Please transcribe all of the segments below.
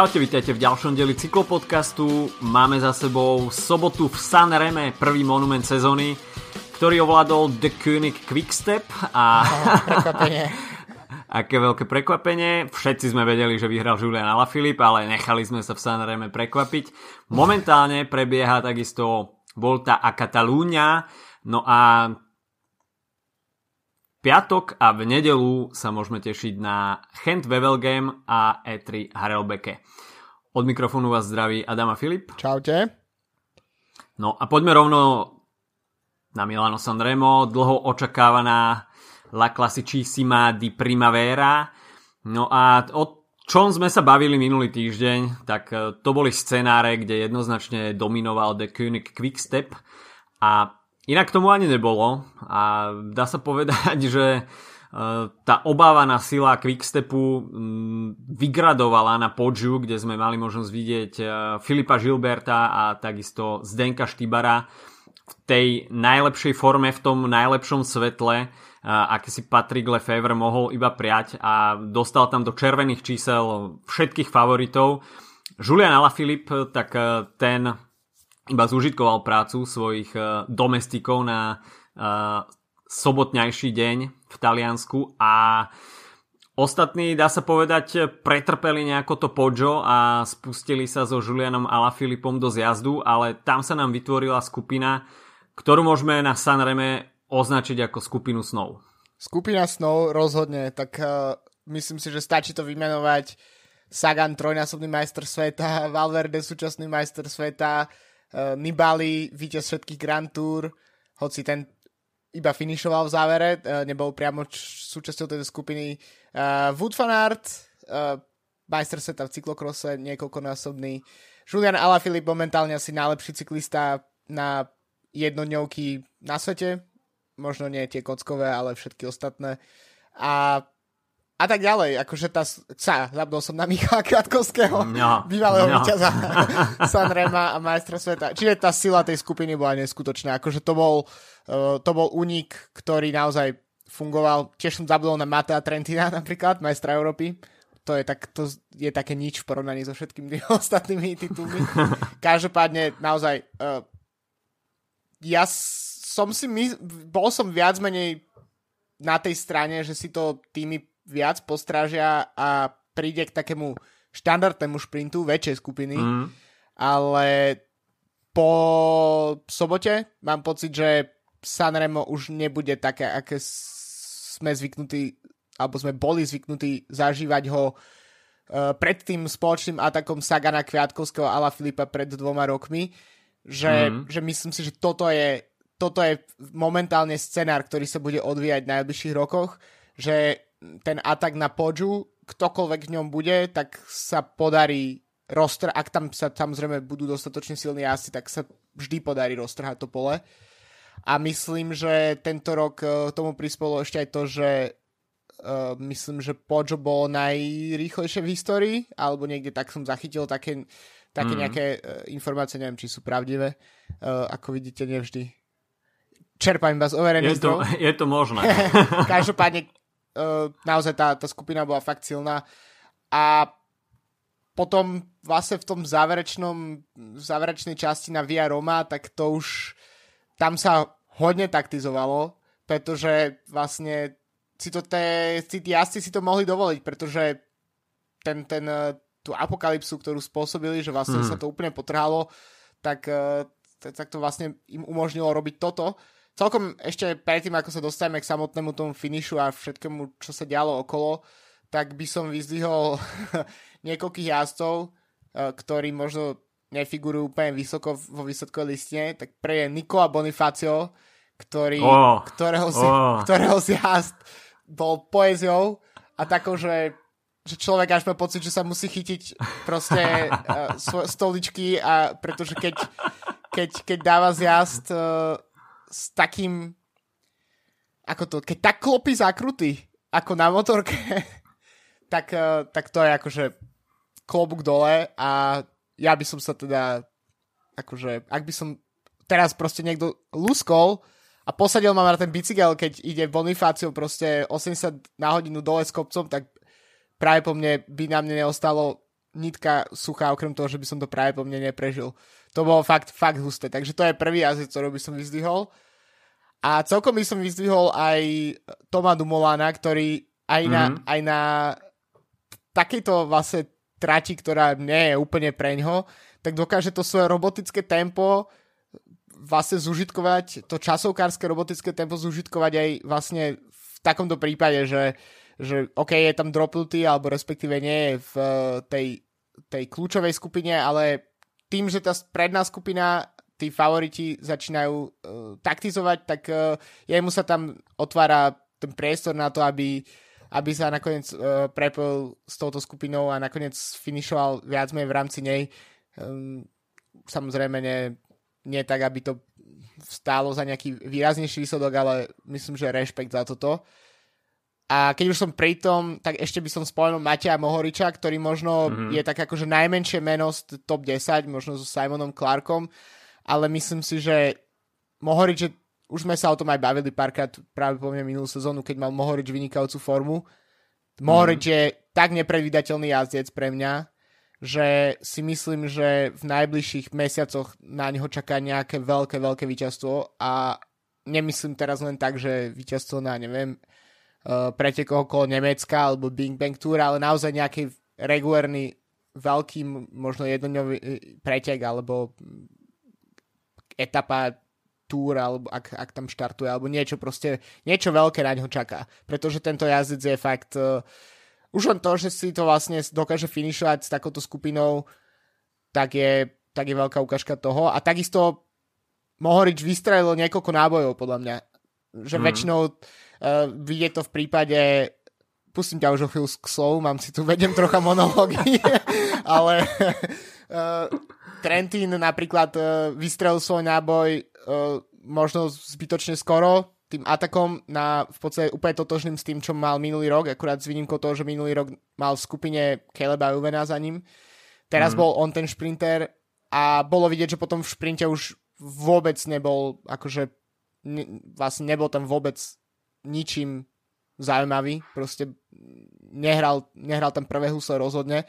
Čaute, vítajte v ďalšom deli cyklopodcastu. Máme za sebou sobotu v San Reme, prvý monument sezóny, ktorý ovládol The König Quickstep a... Prekvapenie. Aké veľké prekvapenie. Všetci sme vedeli, že vyhral Julian Alaphilippe, ale nechali sme sa v San Reme prekvapiť. Momentálne prebieha takisto Volta a Catalunya. No a piatok a v nedelu sa môžeme tešiť na Chent Wevelgem a E3 Harelbeke. Od mikrofónu vás zdraví Adama Filip. Čaute. No a poďme rovno na Milano Sanremo, dlho očakávaná La Classicissima di Primavera. No a o čom sme sa bavili minulý týždeň, tak e, to boli scenáre, kde jednoznačne dominoval The König Quickstep a Inak tomu ani nebolo a dá sa povedať, že e, tá obávaná sila Quickstepu vygradovala na podžu, kde sme mali možnosť vidieť e, Filipa Žilberta a takisto Zdenka Štybara v tej najlepšej forme, v tom najlepšom svetle, e, aké si Patrick Lefevre mohol iba priať a dostal tam do červených čísel všetkých favoritov. Julian Alaphilippe, tak ten iba zúžitkoval prácu svojich uh, domestikov na uh, sobotňajší deň v Taliansku a ostatní, dá sa povedať, pretrpeli nejako to Poggio a spustili sa so Julianom Alaphilippom do zjazdu, ale tam sa nám vytvorila skupina, ktorú môžeme na Sanreme označiť ako skupinu snov. Skupina snov rozhodne, tak uh, myslím si, že stačí to vymenovať Sagan, trojnásobný majster sveta, Valverde, súčasný majster sveta, uh, Nibali, víťaz všetkých Grand Tour, hoci ten iba finišoval v závere, uh, nebol priamo súčasťou tejto skupiny. Uh, Wood van Aert, majster sveta v cyklokrose, niekoľkonásobný. Julian Alaphilippe momentálne asi najlepší cyklista na jednodňovky na svete. Možno nie tie kockové, ale všetky ostatné. A a tak ďalej, akože tá, sa, zabudol som na Michala Kratkovského, no, bývalého no. víťaza Sanrema a majstra sveta. Čiže tá sila tej skupiny bola neskutočná, akože to bol, uh, to bol unik, ktorý naozaj fungoval, tiež som zabudol na Matea Trentina napríklad, majstra Európy, to je, tak, to je také nič v porovnaní so všetkými ostatnými titulmi. Každopádne, naozaj, uh, ja som si, my, bol som viac menej na tej strane, že si to týmy viac postrážia a príde k takému štandardnému šprintu väčšej skupiny, mm. ale po sobote mám pocit, že Sanremo už nebude také, aké sme zvyknutí, alebo sme boli zvyknutí zažívať ho uh, pred tým spoločným atakom Sagana Kviatkovského a La Filipa pred dvoma rokmi, že, mm. že myslím si, že toto je, toto je momentálne scenár, ktorý sa bude odvíjať v najbližších rokoch, že ten atak na Podžu, ktokoľvek v ňom bude, tak sa podarí roztr- ak tam sa samozrejme budú dostatočne silní asi, tak sa vždy podarí roztrhať to pole. A myslím, že tento rok uh, tomu prispolo ešte aj to, že uh, myslím, že Pojo bol najrýchlejšie v histórii, alebo niekde tak som zachytil také, také mm. nejaké uh, informácie, neviem, či sú pravdivé. Uh, ako vidíte, nevždy čerpám z overených je to, je to možné. Každopádne uh, naozaj tá, tá skupina bola fakt silná a potom vlastne v tom záverečnom, záverečnej časti na Via Roma, tak to už tam sa hodne taktizovalo, pretože vlastne si to te, si tí jazdci si to mohli dovoliť, pretože ten, ten, eh, tú apokalypsu, ktorú spôsobili, že vlastne mm. sa to úplne potrhalo, tak, eh, tak, to vlastne im umožnilo robiť toto celkom ešte predtým, ako sa dostaneme k samotnému tomu finišu a všetkému, čo sa dialo okolo, tak by som vyzdvihol niekoľkých jazdcov, eh, ktorí možno nefigurujú úplne vysoko vo výsledkovej listine, tak pre je Nikola Bonifacio, ktorý, oh, ktorého, si, oh. ktorého jazd bol poéziou a takou, že, že človek až má pocit, že sa musí chytiť proste uh, stoličky a pretože keď, keď, keď dáva zjazd uh, s takým ako to, keď tak klopí zakrutý ako na motorke, tak, eh, tak to je akože klobúk dole a ja by som sa teda akože, ak by som teraz proste niekto luskol a posadil ma na ten bicykel, keď ide Bonifáciou proste 80 na hodinu dole s kopcom, tak práve po mne by na mne neostalo nitka suchá, okrem toho, že by som to práve po mne neprežil. To bolo fakt, fakt husté. Takže to je prvý jazdec, ktorý by som vyzdvihol. A celkom by som vyzdvihol aj Toma Dumolana, ktorý aj na, mm-hmm. aj na takejto vlastne trati, ktorá nie je úplne preňho, tak dokáže to svoje robotické tempo vlastne zužitkovať, to časovkárske robotické tempo zužitkovať aj vlastne v takomto prípade, že, že OK, je tam dropnutý, alebo respektíve nie je v eh, tej, tej kľúčovej skupine, ale tým, že tá predná skupina tí favoriti začínajú uh, taktizovať, tak uh, jemu sa tam otvára ten priestor na to, aby, aby sa nakoniec uh, prepojil s touto skupinou a nakoniec finišoval viac menej v rámci nej. Um, samozrejme nie, nie tak, aby to stálo za nejaký výraznejší výsledok, ale myslím, že rešpekt za toto. A keď už som pri tom, tak ešte by som spomenul Matia Mohoriča, ktorý možno mm-hmm. je tak akože najmenšie meno z top 10, možno so Simonom Clarkom, ale myslím si, že Mohorič, je, už sme sa o tom aj bavili párkrát práve po mne minulú sezónu, keď mal Mohorič vynikajúcu formu. Mohorič mm-hmm. je tak nepredvídateľný jazdec pre mňa, že si myslím, že v najbližších mesiacoch na neho čaká nejaké veľké, veľké víťazstvo a nemyslím teraz len tak, že víťazstvo na, neviem, pretekov okolo Nemecka alebo Big Bang Tour, ale naozaj nejaký regulárny veľký, možno jednodňový e, pretek alebo etapa túr, alebo ak, ak tam štartuje, alebo niečo proste, niečo veľké na ňo čaká. Pretože tento jazdec je fakt, uh, už len to, že si to vlastne dokáže finišovať s takouto skupinou, tak je, tak je veľká ukážka toho. A takisto Mohorič vystrelil niekoľko nábojov, podľa mňa. Že mm. väčšinou Uh, vidie to v prípade pustím ťa už o chvíľu k slovu, mám si tu, vedem trocha monológy, ale uh, Trentin napríklad uh, vystrelil svoj náboj uh, možno zbytočne skoro tým atakom na v podstate úplne totožným s tým, čo mal minulý rok, akurát s výnimkou toho, že minulý rok mal v skupine Caleba Uvena za ním. Teraz mm. bol on ten šprinter a bolo vidieť, že potom v šprinte už vôbec nebol, akože ne, vlastne nebol tam vôbec ničím zaujímavý, proste nehral, nehral tam prvé husle rozhodne.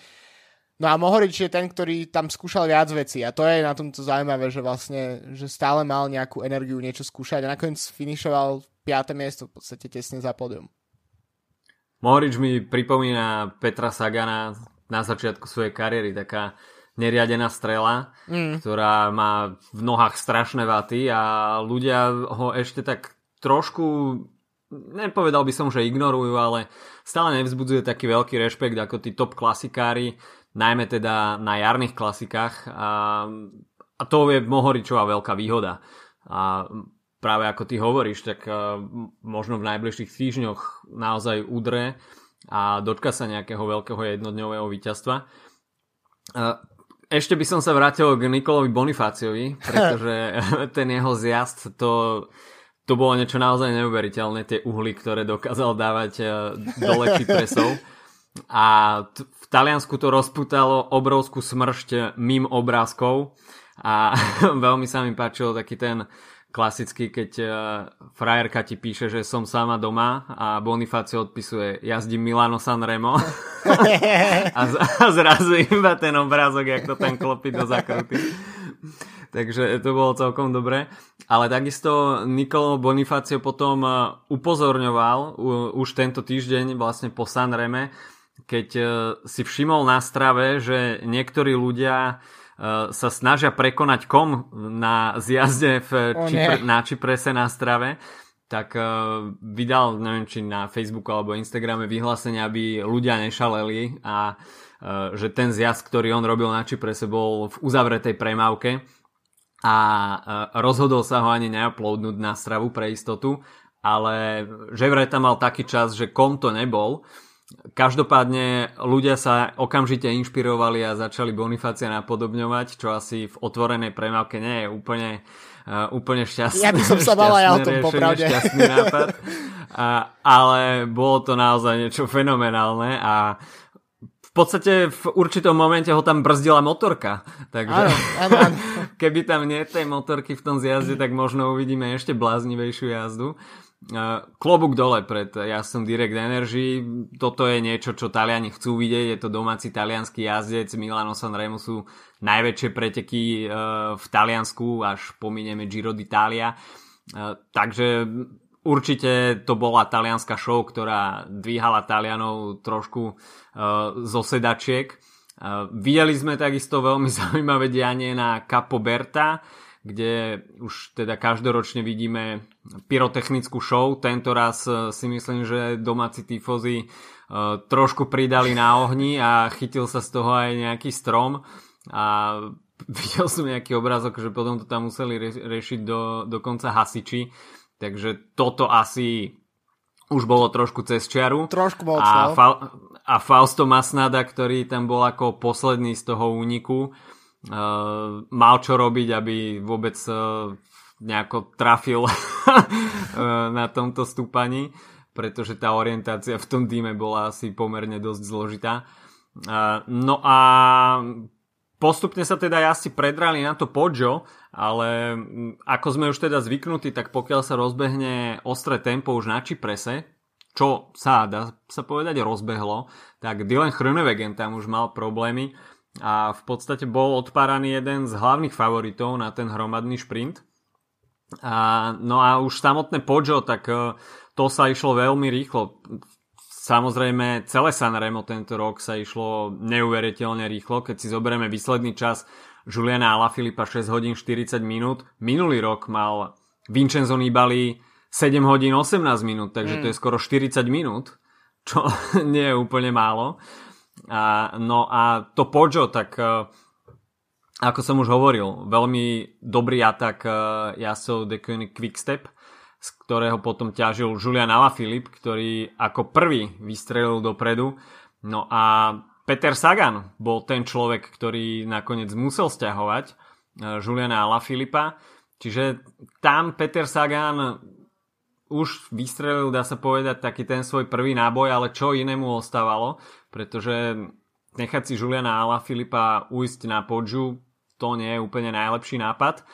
No a Mohorič je ten, ktorý tam skúšal viac vecí a to je na tomto zaujímavé, že vlastne, že stále mal nejakú energiu niečo skúšať a nakoniec finišoval 5. miesto v podstate tesne za pódium. Mohorič mi pripomína Petra Sagana na začiatku svojej kariéry, taká neriadená strela, mm. ktorá má v nohách strašné vaty a ľudia ho ešte tak trošku nepovedal by som, že ignorujú, ale stále nevzbudzuje taký veľký rešpekt ako tí top klasikári, najmä teda na jarných klasikách a, a to je Mohoričová veľká výhoda. A práve ako ty hovoríš, tak možno v najbližších týždňoch naozaj udre a dočka sa nejakého veľkého jednodňového víťazstva. Ešte by som sa vrátil k Nikolovi Bonifáciovi, pretože ten jeho zjazd to to bolo niečo naozaj neuveriteľné, tie uhly, ktoré dokázal dávať e, dole presov. A t- v Taliansku to rozputalo obrovskú smršť mým obrázkov. A veľmi sa mi páčil taký ten klasický, keď uh, frajerka ti píše, že som sama doma a Bonifacio odpisuje jazdím Milano Sanremo a, z- a zrazu iba ten obrázok, jak to ten klopí do zakruty takže to bolo celkom dobré. Ale takisto Nikolo Bonifacio potom e, upozorňoval už tento týždeň vlastne po Sanreme, keď e, si všimol na strave, že niektorí ľudia e, sa snažia prekonať kom na zjazde v Čipre, na Čiprese na strave, tak vydal, neviem či na Facebooku alebo Instagrame vyhlásenie, aby ľudia nešaleli a že ten zjazd, ktorý on robil na Čiprese bol v uzavretej premávke a e, rozhodol sa ho ani neuploadnúť na stravu pre istotu, ale že vraj tam mal taký čas, že kom to nebol. Každopádne ľudia sa okamžite inšpirovali a začali Bonifácia napodobňovať, čo asi v otvorenej premávke nie je úplne, uh, úplne šťastné. Ja by som sa bala ja o tom popravde. Šťastný nápad. A, ale bolo to naozaj niečo fenomenálne a v podstate v určitom momente ho tam brzdila motorka. Takže áno, áno, áno. keby tam nie tej motorky v tom zjazde, tak možno uvidíme ešte bláznivejšiu jazdu. klobúk dole pred jasom Direct Energy. Toto je niečo, čo Taliani chcú vidieť. Je to domáci talianský jazdec. Milano Sanremo sú najväčšie preteky v Taliansku, až pominieme Giro d'Italia. Takže určite to bola talianská show, ktorá dvíhala Talianov trošku zo sedačiek. Videli sme takisto veľmi zaujímavé dianie na Capo Berta, kde už teda každoročne vidíme pyrotechnickú show. Tento raz e, si myslím, že domáci tifozy trošku pridali na ohni a chytil sa z toho aj nejaký strom a videl som nejaký obrázok, že potom to tam museli riešiť do, dokonca hasiči. Takže toto asi už bolo trošku cez čiaru. Trošku moc, a, no. A Fausto Masnada, ktorý tam bol ako posledný z toho úniku, uh, mal čo robiť, aby vôbec uh, nejako trafil uh, na tomto stúpaní, pretože tá orientácia v tom týme bola asi pomerne dosť zložitá. No a postupne sa teda jazdci predrali na to Poggio, ale ako sme už teda zvyknutí, tak pokiaľ sa rozbehne ostré tempo už na Čiprese, čo sa dá sa povedať rozbehlo, tak Dylan Hrnewegen tam už mal problémy a v podstate bol odpáraný jeden z hlavných favoritov na ten hromadný šprint. A, no a už samotné Poggio, tak e, to sa išlo veľmi rýchlo. Samozrejme, celé Sanremo tento rok sa išlo neuveriteľne rýchlo. Keď si zoberieme výsledný čas Juliana Alaphilippa 6 hodín 40 minút, minulý rok mal Vincenzo Nibali 7 hodín 18 minút, takže mm. to je skoro 40 minút, čo nie je úplne málo. A, no a to Poggio, tak uh, ako som už hovoril, veľmi dobrý atak uh, Jasov de Koenig Quickstep, z ktorého potom ťažil Julian Alaphilippe, ktorý ako prvý vystrelil dopredu. No a Peter Sagan bol ten človek, ktorý nakoniec musel stiahovať uh, Juliana Alaphilippa. Čiže tam Peter Sagan už vystrelil, dá sa povedať, taký ten svoj prvý náboj, ale čo inému ostávalo, pretože nechať si Juliana Ala Filipa ujsť na podžu, to nie je úplne najlepší nápad.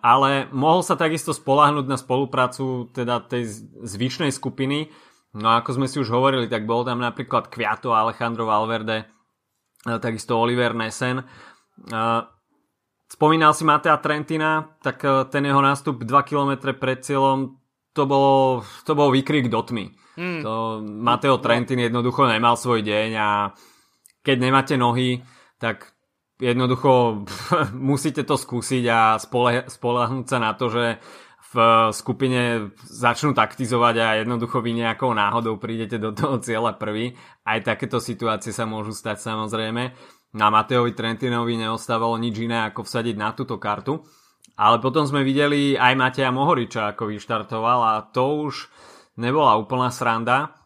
Ale mohol sa takisto spolahnuť na spoluprácu teda tej zvyšnej skupiny. No ako sme si už hovorili, tak bol tam napríklad Kviato, Alejandro Valverde, takisto Oliver Nesen. Spomínal si Matea Trentina, tak ten jeho nástup 2 km pred cieľom to bol, to bol výkrik do tmy. Mm. To Mateo Trentin jednoducho nemal svoj deň a keď nemáte nohy, tak jednoducho musíte to skúsiť a spole, spolahnúť sa na to, že v skupine začnú taktizovať a jednoducho vy nejakou náhodou prídete do toho cieľa prvý. Aj takéto situácie sa môžu stať samozrejme. Na Mateovi Trentinovi neostávalo nič iné ako vsadiť na túto kartu. Ale potom sme videli aj Mateja Mohoriča, ako vyštartoval a to už nebola úplná sranda.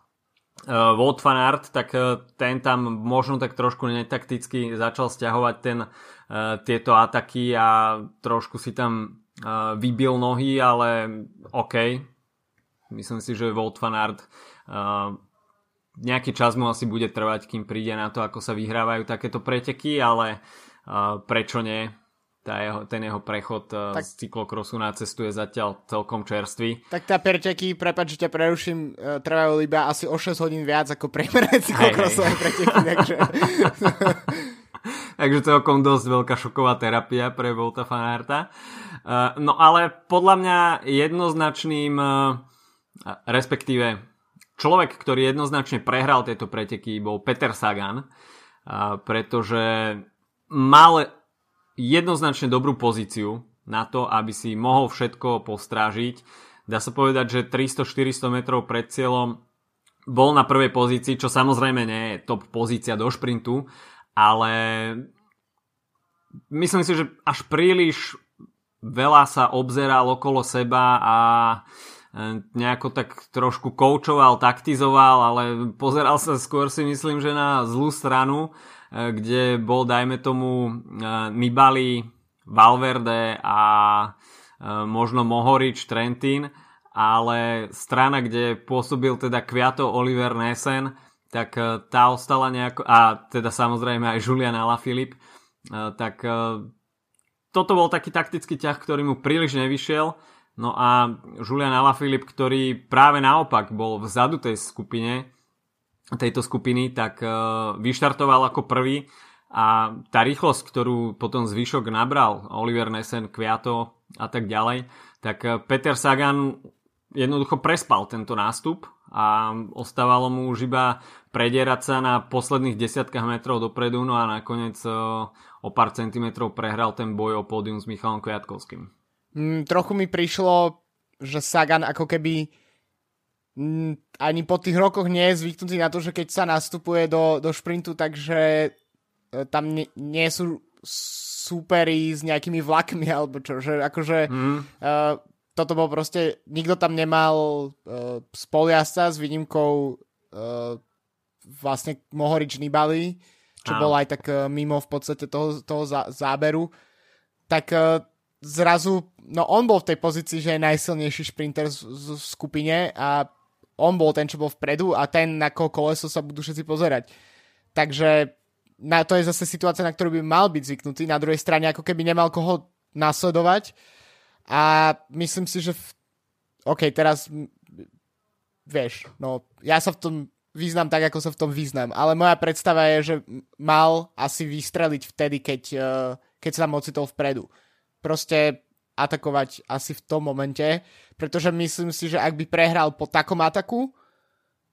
Uh, Wout van Aert, tak uh, ten tam možno tak trošku netakticky začal stiahovať ten, uh, tieto ataky a trošku si tam uh, vybil nohy, ale OK. Myslím si, že Wout van Aert uh, nejaký čas mu asi bude trvať, kým príde na to, ako sa vyhrávajú takéto preteky, ale uh, prečo nie? Tá jeho, ten jeho prechod eh, tak, z cyklokrosu na cestu je zatiaľ celkom čerstvý. Tak tá preteky, prepáč, že ťa preruším, eh, trvajú iba asi o 6 hodín viac ako priemerné cyklokrosové preteky, takže... takže celkom dosť veľká šoková terapia pre Volta Fanarta. Eh, no ale podľa mňa jednoznačným, respektíve človek, ktorý jednoznačne prehral tieto preteky, bol Peter Sagan, pretože mal jednoznačne dobrú pozíciu na to, aby si mohol všetko postrážiť. Dá sa povedať, že 300-400 metrov pred cieľom bol na prvej pozícii, čo samozrejme nie je top pozícia do šprintu, ale myslím si, že až príliš veľa sa obzeral okolo seba a e, nejako tak trošku koučoval, taktizoval, ale pozeral sa skôr si myslím, že na zlú stranu kde bol, dajme tomu, eh, Nibali, Valverde a eh, možno Mohorič, Trentin, ale strana, kde pôsobil teda Kviato Oliver Nesen, tak tá ostala nejako, a teda samozrejme aj Julian Alaphilippe, tak toto bol taký taktický ťah, ktorý mu príliš nevyšiel. No a Julian Alaphilippe, ktorý práve naopak bol vzadu tej skupine, tejto skupiny, tak uh, vyštartoval ako prvý a tá rýchlosť, ktorú potom zvyšok nabral, Oliver Nesen, Kviato a tak ďalej, tak uh, Peter Sagan jednoducho prespal tento nástup a ostávalo mu už iba predierať sa na posledných desiatkách metrov dopredu, no a nakoniec uh, o pár centimetrov prehral ten boj o pódium s Michalom Kviatkovským. Mm, trochu mi prišlo, že Sagan ako keby ani po tých rokoch nie je zvyknutý na to, že keď sa nastupuje do, do šprintu, takže e, tam nie, nie sú súperi s nejakými vlakmi alebo čo, že akože mm. uh, toto bol proste, nikto tam nemal uh, spoliasca s výnimkou uh, vlastne Mohorič Nibali, čo bol aj tak uh, mimo v podstate toho, toho zá, záberu, tak uh, zrazu, no on bol v tej pozícii, že je najsilnejší šprinter v skupine a on bol ten, čo bol vpredu a ten, na koho koleso sa budú všetci pozerať. Takže na, to je zase situácia, na ktorú by mal byť zvyknutý. Na druhej strane, ako keby nemal koho nasledovať. A myslím si, že v... OK, teraz vieš, no ja sa v tom význam tak, ako sa v tom význam. Ale moja predstava je, že mal asi vystreliť vtedy, keď, uh, keď sa tam ocitol vpredu proste atakovať asi v tom momente, pretože myslím si, že ak by prehral po takom ataku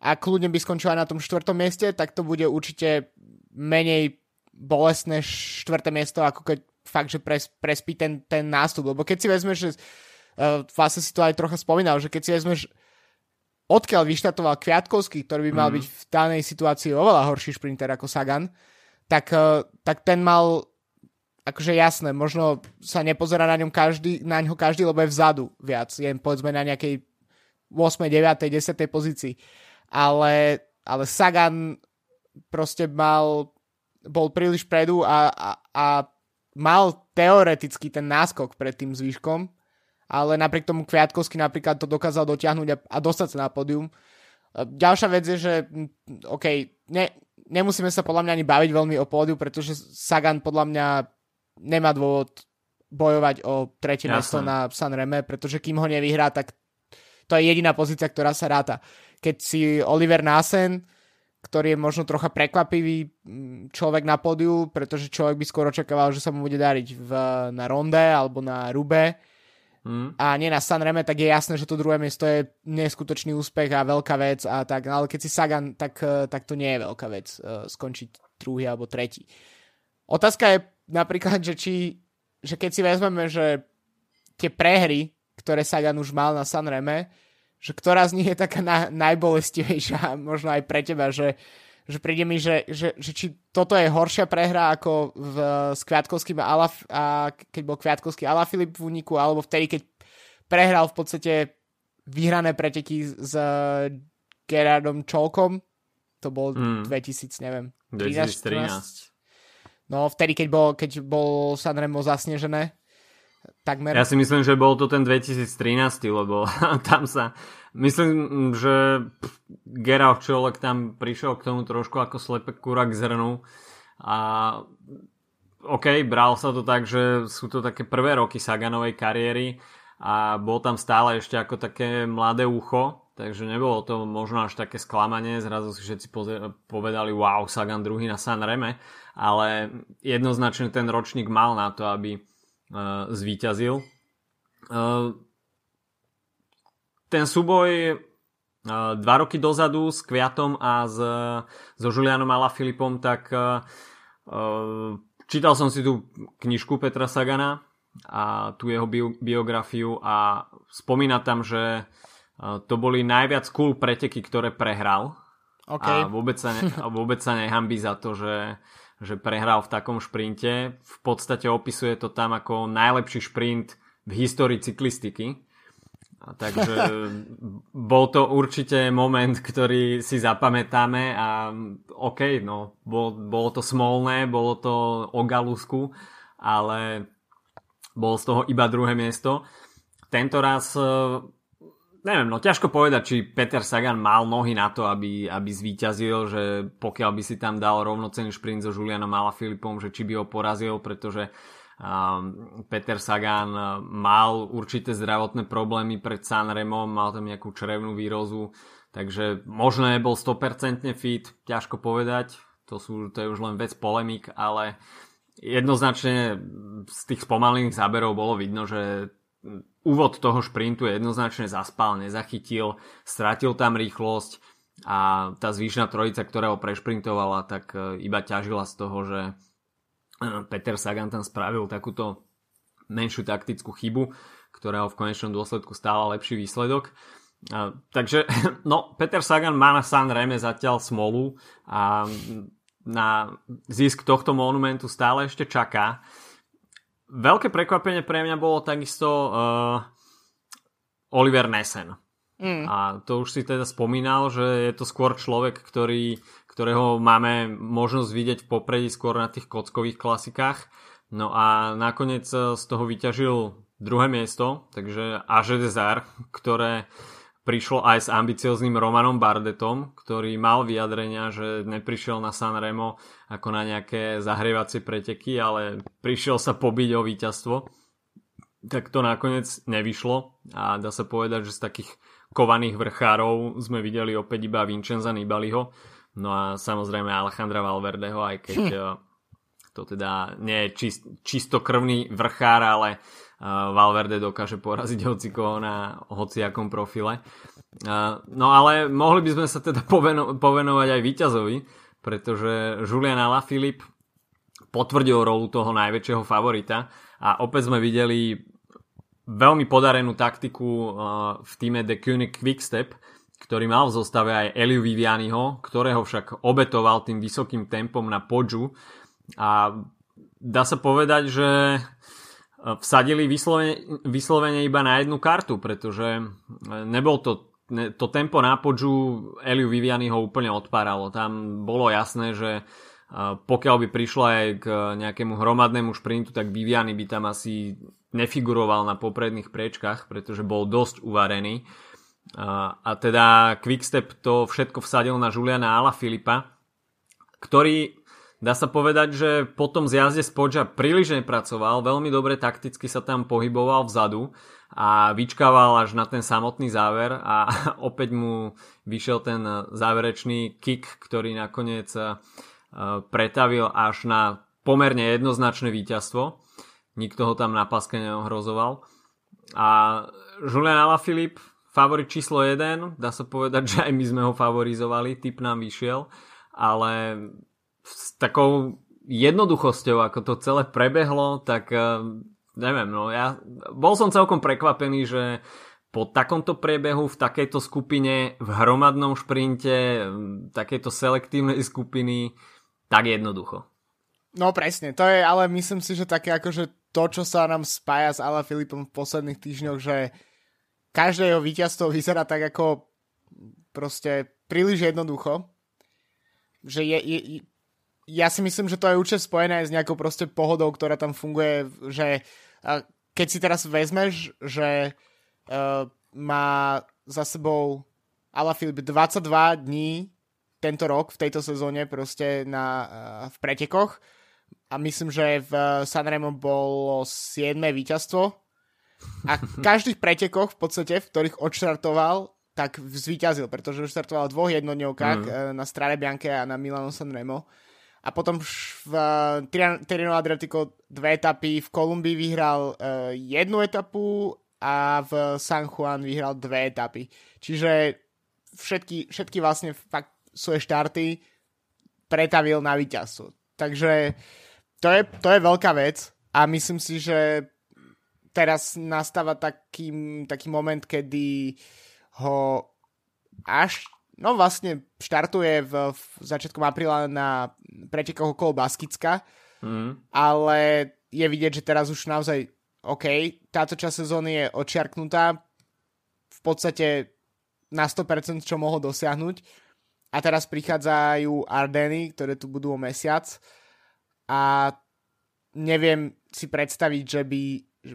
a kľudne by skončil aj na tom štvrtom mieste, tak to bude určite menej bolestné štvrté miesto, ako keď fakt, že pres, prespí ten, ten nástup. Lebo keď si vezmeš, že uh, vlastne si to aj trocha spomínal, že keď si vezmeš odkiaľ vyštartoval Kviatkovský, ktorý by mal mm. byť v danej situácii oveľa horší šprinter ako Sagan, tak, uh, tak ten mal akože jasné, možno sa nepozerá na ňom každý, na ňo každý, lebo je vzadu viac, je povedzme na nejakej 8., 9., 10. pozícii. Ale, ale Sagan proste mal, bol príliš predu a, a, a mal teoreticky ten náskok pred tým zvyškom, ale napriek tomu Kviatkovský napríklad to dokázal dotiahnuť a, a dostať sa na pódium. Ďalšia vec je, že OK, ne, nemusíme sa podľa mňa ani baviť veľmi o pódiu, pretože Sagan podľa mňa nemá dôvod bojovať o tretie miesto na Sanreme, pretože kým ho nevyhrá, tak to je jediná pozícia, ktorá sa ráta. Keď si Oliver Nasen, ktorý je možno trocha prekvapivý mm, človek na pódiu, pretože človek by skôr očakával, že sa mu bude dariť v, na Ronde alebo na Rube mm. a nie na Sanreme, tak je jasné, že to druhé miesto je neskutočný úspech a veľká vec a tak, ale keď si Sagan, tak, tak to nie je veľká vec uh, skončiť druhý alebo tretí. Otázka je napríklad, že či, že keď si vezmeme, že tie prehry, ktoré Sagan už mal na Sanreme, že ktorá z nich je taká na, najbolestivejšia, možno aj pre teba, že, že príde mi, že, že, že či toto je horšia prehra ako v, s Kviatkovským a, a keď bol Kviatkovský Ala Filip v úniku, alebo vtedy, keď prehral v podstate vyhrané preteky s Gerardom Čolkom, to bol mm. 2000, neviem, 2013. No, vtedy, keď bol, keď bol Sanremo zasnežené. Takmer. Ja si myslím, že bol to ten 2013, lebo tam sa... Myslím, že Geralt Čolek tam prišiel k tomu trošku ako slepe kura k zrnu. A OK, bral sa to tak, že sú to také prvé roky Saganovej kariéry a bol tam stále ešte ako také mladé ucho, takže nebolo to možno až také sklamanie, zrazu si všetci povedali wow, Sagan druhý na Sanreme, ale jednoznačne ten ročník mal na to, aby uh, zvíťazil. Uh, ten súboj uh, dva roky dozadu s Kviatom a s, so Julianom Filipom, tak čítal som si tú knižku Petra Sagana a tú jeho bio, biografiu a spomína tam, že to boli najviac cool preteky, ktoré prehral. Okay. A vôbec sa, ne, vôbec sa nehambí za to, že že prehral v takom šprinte. V podstate opisuje to tam ako najlepší šprint v histórii cyklistiky. A takže bol to určite moment, ktorý si zapamätáme a OK, no, bol, bolo to smolné, bolo to o Galusku, ale bol z toho iba druhé miesto. Tento raz neviem, no ťažko povedať, či Peter Sagan mal nohy na to, aby, aby zvíťazil, že pokiaľ by si tam dal rovnocenný šprint so Julianom Alaphilippom, že či by ho porazil, pretože Peter Sagan mal určité zdravotné problémy pred Sanremom, mal tam nejakú črevnú výrozu, takže možno nebol 100% fit, ťažko povedať, to, sú, to je už len vec polemik, ale jednoznačne z tých spomalených záberov bolo vidno, že úvod toho šprintu jednoznačne zaspal, nezachytil, stratil tam rýchlosť a tá zvýšná trojica, ktorá ho prešprintovala, tak e, iba ťažila z toho, že Peter Sagan tam spravil takúto menšiu taktickú chybu, ktorá ho v konečnom dôsledku stála lepší výsledok. A, takže no, Peter Sagan má na San Reme zatiaľ smolu a na zisk tohto monumentu stále ešte čaká. Veľké prekvapenie pre mňa bolo takisto uh, Oliver Nessen. Mm. A to už si teda spomínal, že je to skôr človek, ktorý ktorého máme možnosť vidieť v popredí skôr na tých kockových klasikách. No a nakoniec z toho vyťažil druhé miesto, takže Aže Desar, ktoré prišlo aj s ambiciozným Romanom Bardetom, ktorý mal vyjadrenia, že neprišiel na San Remo ako na nejaké zahrievacie preteky, ale prišiel sa pobiť o víťazstvo. Tak to nakoniec nevyšlo a dá sa povedať, že z takých kovaných vrchárov sme videli opäť iba Vincenza Nibaliho, No a samozrejme Alejandra Valverdeho, aj keď hm. To teda nie je čist, čistokrvný vrchár, ale uh, Valverde dokáže poraziť hocikoho na hociakom profile. No ale mohli by sme sa teda poveno- povenovať aj víťazovi, pretože Julian Alaphilippe potvrdil rolu toho najväčšieho favorita a opäť sme videli veľmi podarenú taktiku v týme The Koenig Quickstep, ktorý mal v zostave aj Eliu Vivianiho, ktorého však obetoval tým vysokým tempom na podžu a dá sa povedať, že vsadili vyslovene, vyslovene iba na jednu kartu, pretože e, nebol to to tempo na podžu Eliu Vivianiho úplne odpáralo. Tam bolo jasné, že e, pokiaľ by prišlo aj k nejakému hromadnému šprintu, tak Viviani by tam asi nefiguroval na popredných priečkách, pretože bol dosť uvarený. A, a teda Quickstep to všetko vsadil na Juliana Ala Filipa, ktorý dá sa povedať, že potom z jazde z Podža príliš nepracoval, veľmi dobre takticky sa tam pohyboval vzadu a vyčkával až na ten samotný záver a opäť mu vyšiel ten záverečný kick, ktorý nakoniec e, pretavil až na pomerne jednoznačné víťazstvo. Nikto ho tam na paske neohrozoval. A Julian Alaphilippe favorit číslo 1, dá sa povedať, že aj my sme ho favorizovali, typ nám vyšiel, ale s takou jednoduchosťou, ako to celé prebehlo, tak eh, neviem, no ja bol som celkom prekvapený, že po takomto priebehu v takejto skupine, v hromadnom šprinte, takejto selektívnej skupiny, tak jednoducho. No presne, to je, ale myslím si, že také akože to, čo sa nám spája s Ala Filipom v posledných týždňoch, že každé jeho víťazstvo vyzerá tak ako proste príliš jednoducho. Že je, je, ja si myslím, že to je určite spojené s nejakou proste pohodou, ktorá tam funguje, že keď si teraz vezmeš, že uh, má za sebou Alaphilippe 22 dní tento rok v tejto sezóne proste na, uh, v pretekoch a myslím, že v Sanremo bolo 7. víťazstvo a v každých pretekoch v podstate, v ktorých odštartoval, tak zvíťazil, pretože už startoval v dvoch jednodňovkách mm. na Strade Bianche a na Milano Sanremo. A potom v Tirreno Adriatico dve etapy, v Kolumbii vyhral uh, jednu etapu a v San Juan vyhral dve etapy. Čiže všetky, všetky vlastne fakt svoje štarty pretavil na víťazstvo. Takže to je, to je veľká vec a myslím si, že teraz nastáva taký, taký moment, kedy ho až no vlastne štartuje v, v začiatkom apríla na pretekoch okolo Baskicka, mm. ale je vidieť, že teraz už naozaj OK, táto časť sezóny je odčiarknutá v podstate na 100% čo mohol dosiahnuť a teraz prichádzajú Ardeny, ktoré tu budú o mesiac a neviem si predstaviť, že by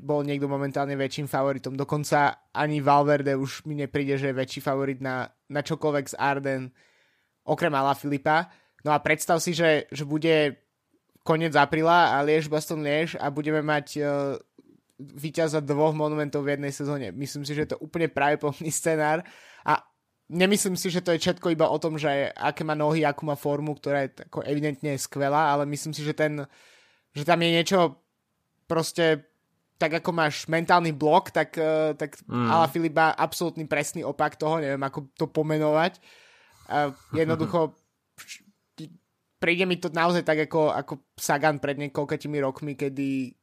bol niekto momentálne väčším favoritom. Dokonca ani Valverde už mi nepríde, že je väčší favorit na, na čokoľvek z Arden okrem Ala Filipa. No a predstav si, že, že bude koniec apríla a Liež Baston Liež a budeme mať uh, víťaza dvoch monumentov v jednej sezóne. Myslím si, že je to úplne pravdepodobný scenár a nemyslím si, že to je všetko iba o tom, že aké má nohy, akú má formu, ktorá je tako evidentne skvelá, ale myslím si, že ten, že tam je niečo proste tak ako máš mentálny blok, tak, uh, tak mm. Ala Filip má absolútny presný opak toho, neviem ako to pomenovať. Uh, jednoducho príde mi to naozaj tak ako, ako Sagan pred niekoľkatými rokmi, kedy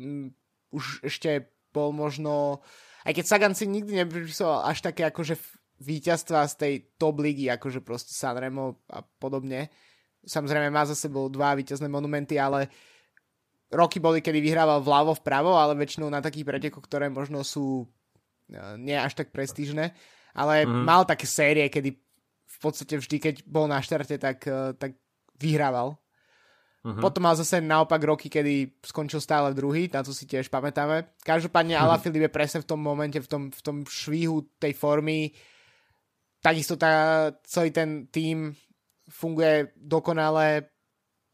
um, už ešte bol možno aj keď Sagan si nikdy nepripisoval až také akože víťazstva z tej top ligy, akože proste Sanremo a podobne. Samozrejme má za sebou dva víťazné monumenty, ale roky boli, kedy vyhrával vľavo, vpravo, ale väčšinou na takých pretekoch, ktoré možno sú e, nie až tak prestížne. Ale mm-hmm. mal také série, kedy v podstate vždy, keď bol na štarte, tak, e, tak vyhrával. Mm-hmm. Potom mal zase naopak roky, kedy skončil stále druhý, na to si tiež pamätáme. Každopádne mm-hmm. Alaphilippe je presne v tom momente, v tom, v tom švíhu tej formy. Takisto tá, celý ten tým funguje dokonale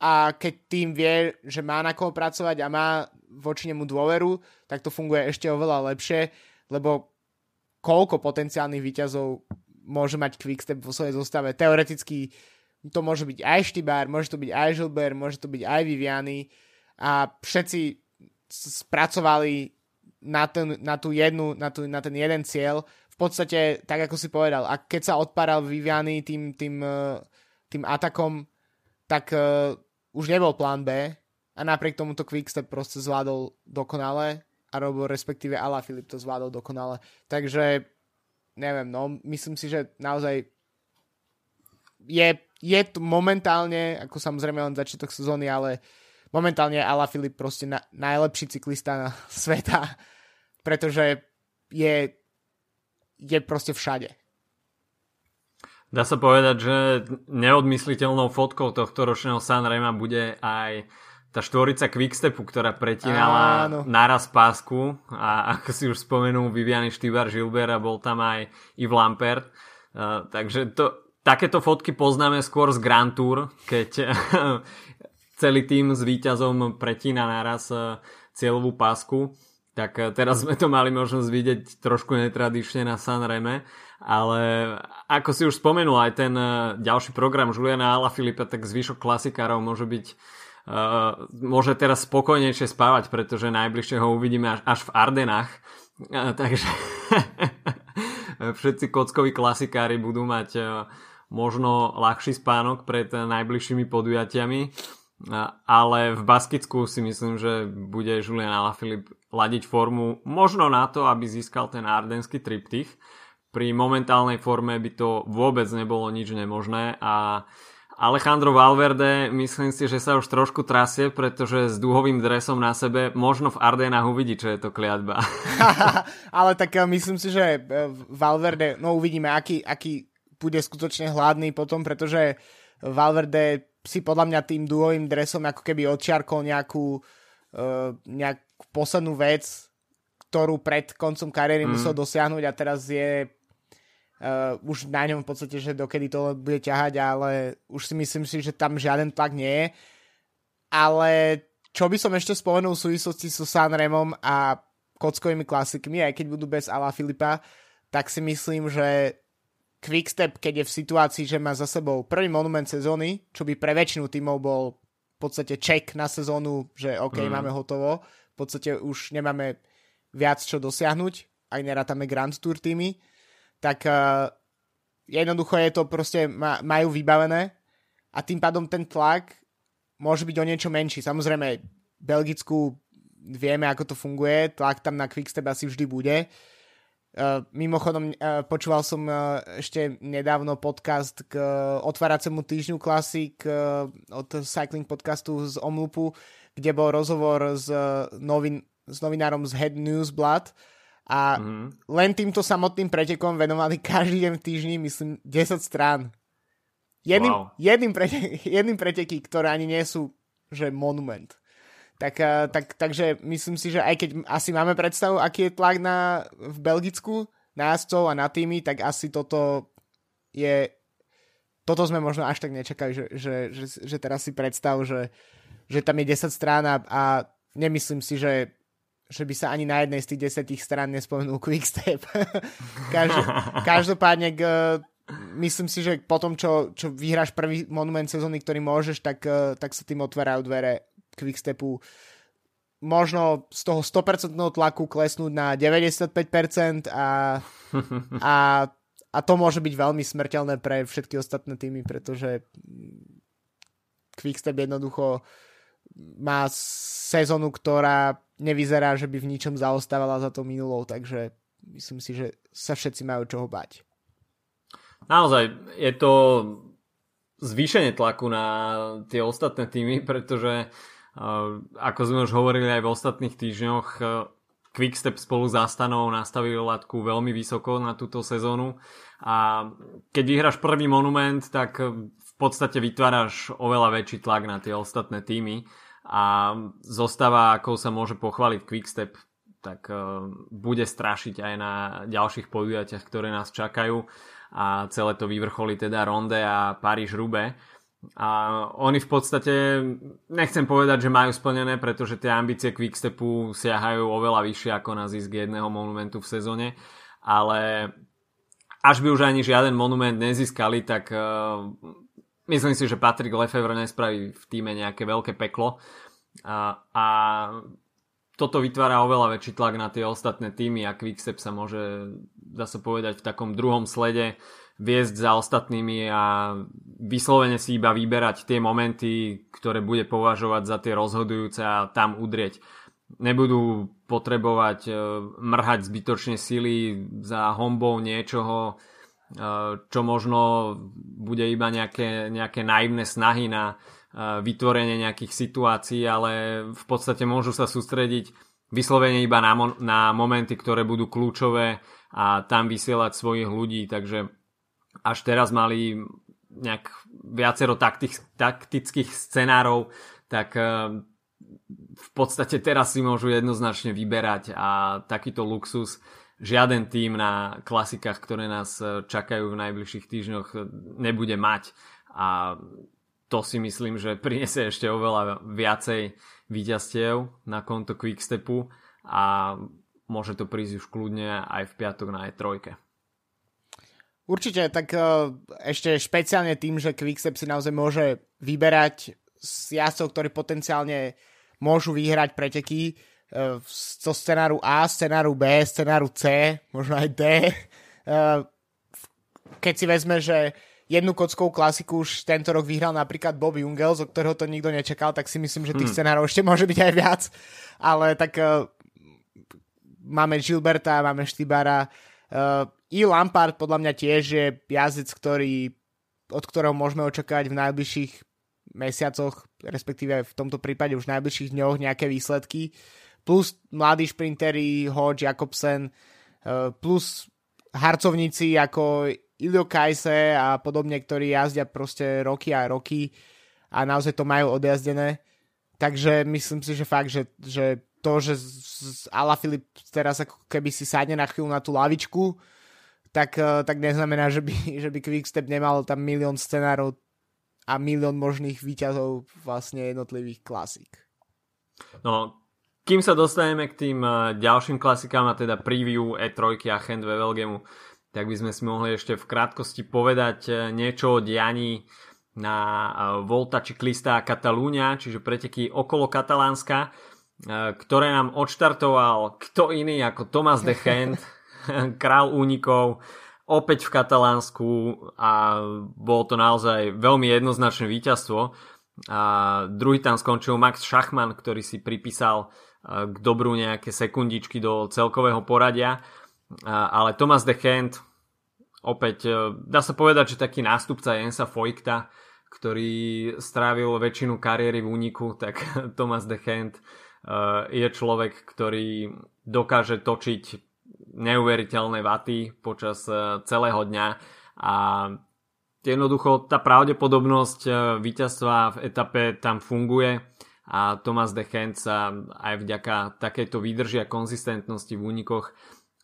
a keď tým vie, že má na koho pracovať a má voči nemu dôveru, tak to funguje ešte oveľa lepšie, lebo koľko potenciálnych výťazov môže mať Quickstep vo svojej zostave. Teoreticky to môže byť aj Štybár, môže to byť aj Žilber, môže to byť aj Viviany a všetci spracovali na, ten, na, tú jednu, na, tú, na ten jeden cieľ. V podstate, tak ako si povedal, a keď sa odparal Viviany tým, tým, tým atakom, tak už nebol plán B a napriek tomu to Quickstep proste zvládol dokonale a robil respektíve Ala Filip to zvládol dokonale. Takže neviem, no myslím si, že naozaj je, je to momentálne, ako samozrejme len začiatok sezóny, ale momentálne Ala Filip proste na, najlepší cyklista na sveta, pretože je, je proste všade. Dá sa povedať, že neodmysliteľnou fotkou tohto ročného Sanrema bude aj tá štvorica Quickstepu, ktorá pretínala Áno. naraz pásku a ako si už spomenul Viviany Štýbar Žilber a bol tam aj Yves Lampert. Uh, takže to, takéto fotky poznáme skôr z Grand Tour, keď celý tým s víťazom pretína naraz uh, cieľovú pásku. Tak uh, teraz sme to mali možnosť vidieť trošku netradične na Sanreme ale ako si už spomenul, aj ten uh, ďalší program Juliana Ala Filipa, tak zvyšok klasikárov môže byť uh, môže teraz spokojnejšie spávať, pretože najbližšie ho uvidíme až, v Ardenách. Uh, takže všetci kockoví klasikári budú mať možno ľahší spánok pred najbližšími podujatiami. Ale v Baskicku si myslím, že bude Julian Alaphilippe ladiť formu možno na to, aby získal ten ardenský triptych pri momentálnej forme by to vôbec nebolo nič nemožné a Alejandro Valverde myslím si, že sa už trošku trasie, pretože s dúhovým dresom na sebe možno v Ardenách uvidí, čo je to kliatba. Ale tak eh, myslím si, že eh, Valverde, no uvidíme, aký, aký bude skutočne hladný potom, pretože Valverde si podľa mňa tým dúhovým dresom ako keby odčiarkol nejakú, uh, nejakú poslednú vec, ktorú pred koncom kariéry mm. musel dosiahnuť a teraz je Uh, už na ňom v podstate, že dokedy to bude ťahať, ale už si myslím si, že tam žiaden tlak nie je. Ale čo by som ešte spomenul v súvislosti so Sanremom a kockovými klasikmi, aj keď budú bez Ala Filipa, tak si myslím, že Quickstep, keď je v situácii, že má za sebou prvý monument sezóny, čo by pre väčšinu tímov bol v podstate check na sezónu, že OK, mm. máme hotovo, v podstate už nemáme viac čo dosiahnuť, aj nerátame Grand Tour týmy, tak uh, jednoducho je to proste, majú vybavené a tým pádom ten tlak môže byť o niečo menší. Samozrejme, Belgicku vieme, ako to funguje, tlak tam na Quickstep asi vždy bude. Uh, mimochodom, uh, počúval som uh, ešte nedávno podcast k uh, otváracemu týždňu klasik uh, od cycling podcastu z Omlupu, kde bol rozhovor s, uh, novin, s novinárom z Head News Blood a mm-hmm. len týmto samotným pretekom venovali každý deň v týždni, myslím, 10 strán. Jedným, wow. jedným, prete, jedným preteky, ktoré ani nie sú, že monument. Tak, tak, takže myslím si, že aj keď asi máme predstavu, aký je tlak na, v Belgicku na jazdcov a na týmy, tak asi toto je toto sme možno až tak nečakali, že, že, že, že teraz si predstav, že že tam je 10 strán a, a nemyslím si, že, že by sa ani na jednej z tých 10 strán nespomenul Quickstep. Každopádne k, myslím si, že po tom, čo, čo vyhráš prvý monument sezóny, ktorý môžeš, tak, tak sa tým otvárajú dvere Quickstepu možno z toho 100% tlaku klesnúť na 95% a, a, a to môže byť veľmi smrteľné pre všetky ostatné týmy, pretože Quickstep jednoducho má sezónu, ktorá nevyzerá, že by v ničom zaostávala za to minulou, takže myslím si, že sa všetci majú čoho bať. Naozaj, je to zvýšenie tlaku na tie ostatné týmy, pretože ako sme už hovorili aj v ostatných týždňoch, e, Quickstep spolu s Astanou nastavili latku veľmi vysoko na túto sezónu a keď vyhráš prvý monument, tak v podstate vytváraš oveľa väčší tlak na tie ostatné týmy a zostava, ako sa môže pochváliť Quickstep, tak e, bude strašiť aj na ďalších podujatiach, ktoré nás čakajú. A celé to vyvrcholí teda Ronde a Paríž-Roubaix. A oni v podstate, nechcem povedať, že majú splnené, pretože tie ambície Quickstepu siahajú oveľa vyššie ako na zisk jedného monumentu v sezóne, ale až by už ani žiaden monument nezískali, tak uh, myslím si, že Patrick Lefevre nespraví v týme nejaké veľké peklo a, a toto vytvára oveľa väčší tlak na tie ostatné týmy a Quickstep sa môže, sa povedať, v takom druhom slede viesť za ostatnými a vyslovene si iba vyberať tie momenty, ktoré bude považovať za tie rozhodujúce a tam udrieť. Nebudú potrebovať e, mrhať zbytočne sily za hombou niečoho, čo možno bude iba nejaké, nejaké naivné snahy na e, vytvorenie nejakých situácií, ale v podstate môžu sa sústrediť vyslovene iba na, mo- na momenty, ktoré budú kľúčové a tam vysielať svojich ľudí, takže až teraz mali nejak viacero taktik, taktických scenárov, tak eh, v podstate teraz si môžu jednoznačne vyberať a takýto luxus žiaden tým na klasikách, ktoré nás eh, čakajú v najbližších týždňoch eh, nebude mať a to si myslím, že priniesie ešte oveľa viacej výťastiev na konto Quickstepu a môže to prísť už kľudne aj v piatok na E3. Určite, tak uh, ešte špeciálne tým, že Quickstep si naozaj môže vyberať z jazdcov, ktorí potenciálne môžu vyhrať preteky uh, zo scenáru A, scenáru B, scenáru C, možno aj D. Uh, keď si vezme, že jednu kockovú klasiku už tento rok vyhral napríklad Bob Jungels, o ktorého to nikto nečakal, tak si myslím, že tých hmm. scenárov ešte môže byť aj viac. Ale tak uh, máme Gilberta, máme Štybara, uh, i Lampard podľa mňa tiež je jazdec, ktorý, od ktorého môžeme očakávať v najbližších mesiacoch, respektíve v tomto prípade už v najbližších dňoch nejaké výsledky. Plus mladí šprintery, Hodge, Jakobsen, eh, plus harcovníci ako Ilio Kajse a podobne, ktorí jazdia proste roky a roky a naozaj to majú odjazdené. Takže myslím si, že fakt, že, že to, že Ala Filip teraz ako keby si sadne na chvíľu na tú lavičku, tak, eh, tak neznamená, že by, že by Quickstep nemal tam milión scenárov a milión možných výťazov vlastne jednotlivých klasík. No, kým sa dostaneme k tým eh, ďalším klasikám a teda preview E3 a Hand Velgemu, tak by sme si mohli ešte v krátkosti povedať eh, niečo o dianí na Volta Ciclista Katalúňa, čiže preteky okolo Katalánska, ktoré nám odštartoval kto iný ako Thomas de Hand, král únikov, opäť v Katalánsku a bolo to naozaj veľmi jednoznačné víťazstvo. A druhý tam skončil Max Schachmann, ktorý si pripísal k dobru nejaké sekundičky do celkového poradia. Ale Thomas de Hand opäť, e, dá sa povedať, že taký nástupca Jensa Fojkta, ktorý strávil väčšinu kariéry v úniku, tak Thomas de Hand e, je človek, ktorý dokáže točiť neuveriteľné vaty počas e, celého dňa a jednoducho tá pravdepodobnosť víťazstva v etape tam funguje a Thomas de Gent sa aj vďaka takejto výdrži a konzistentnosti v únikoch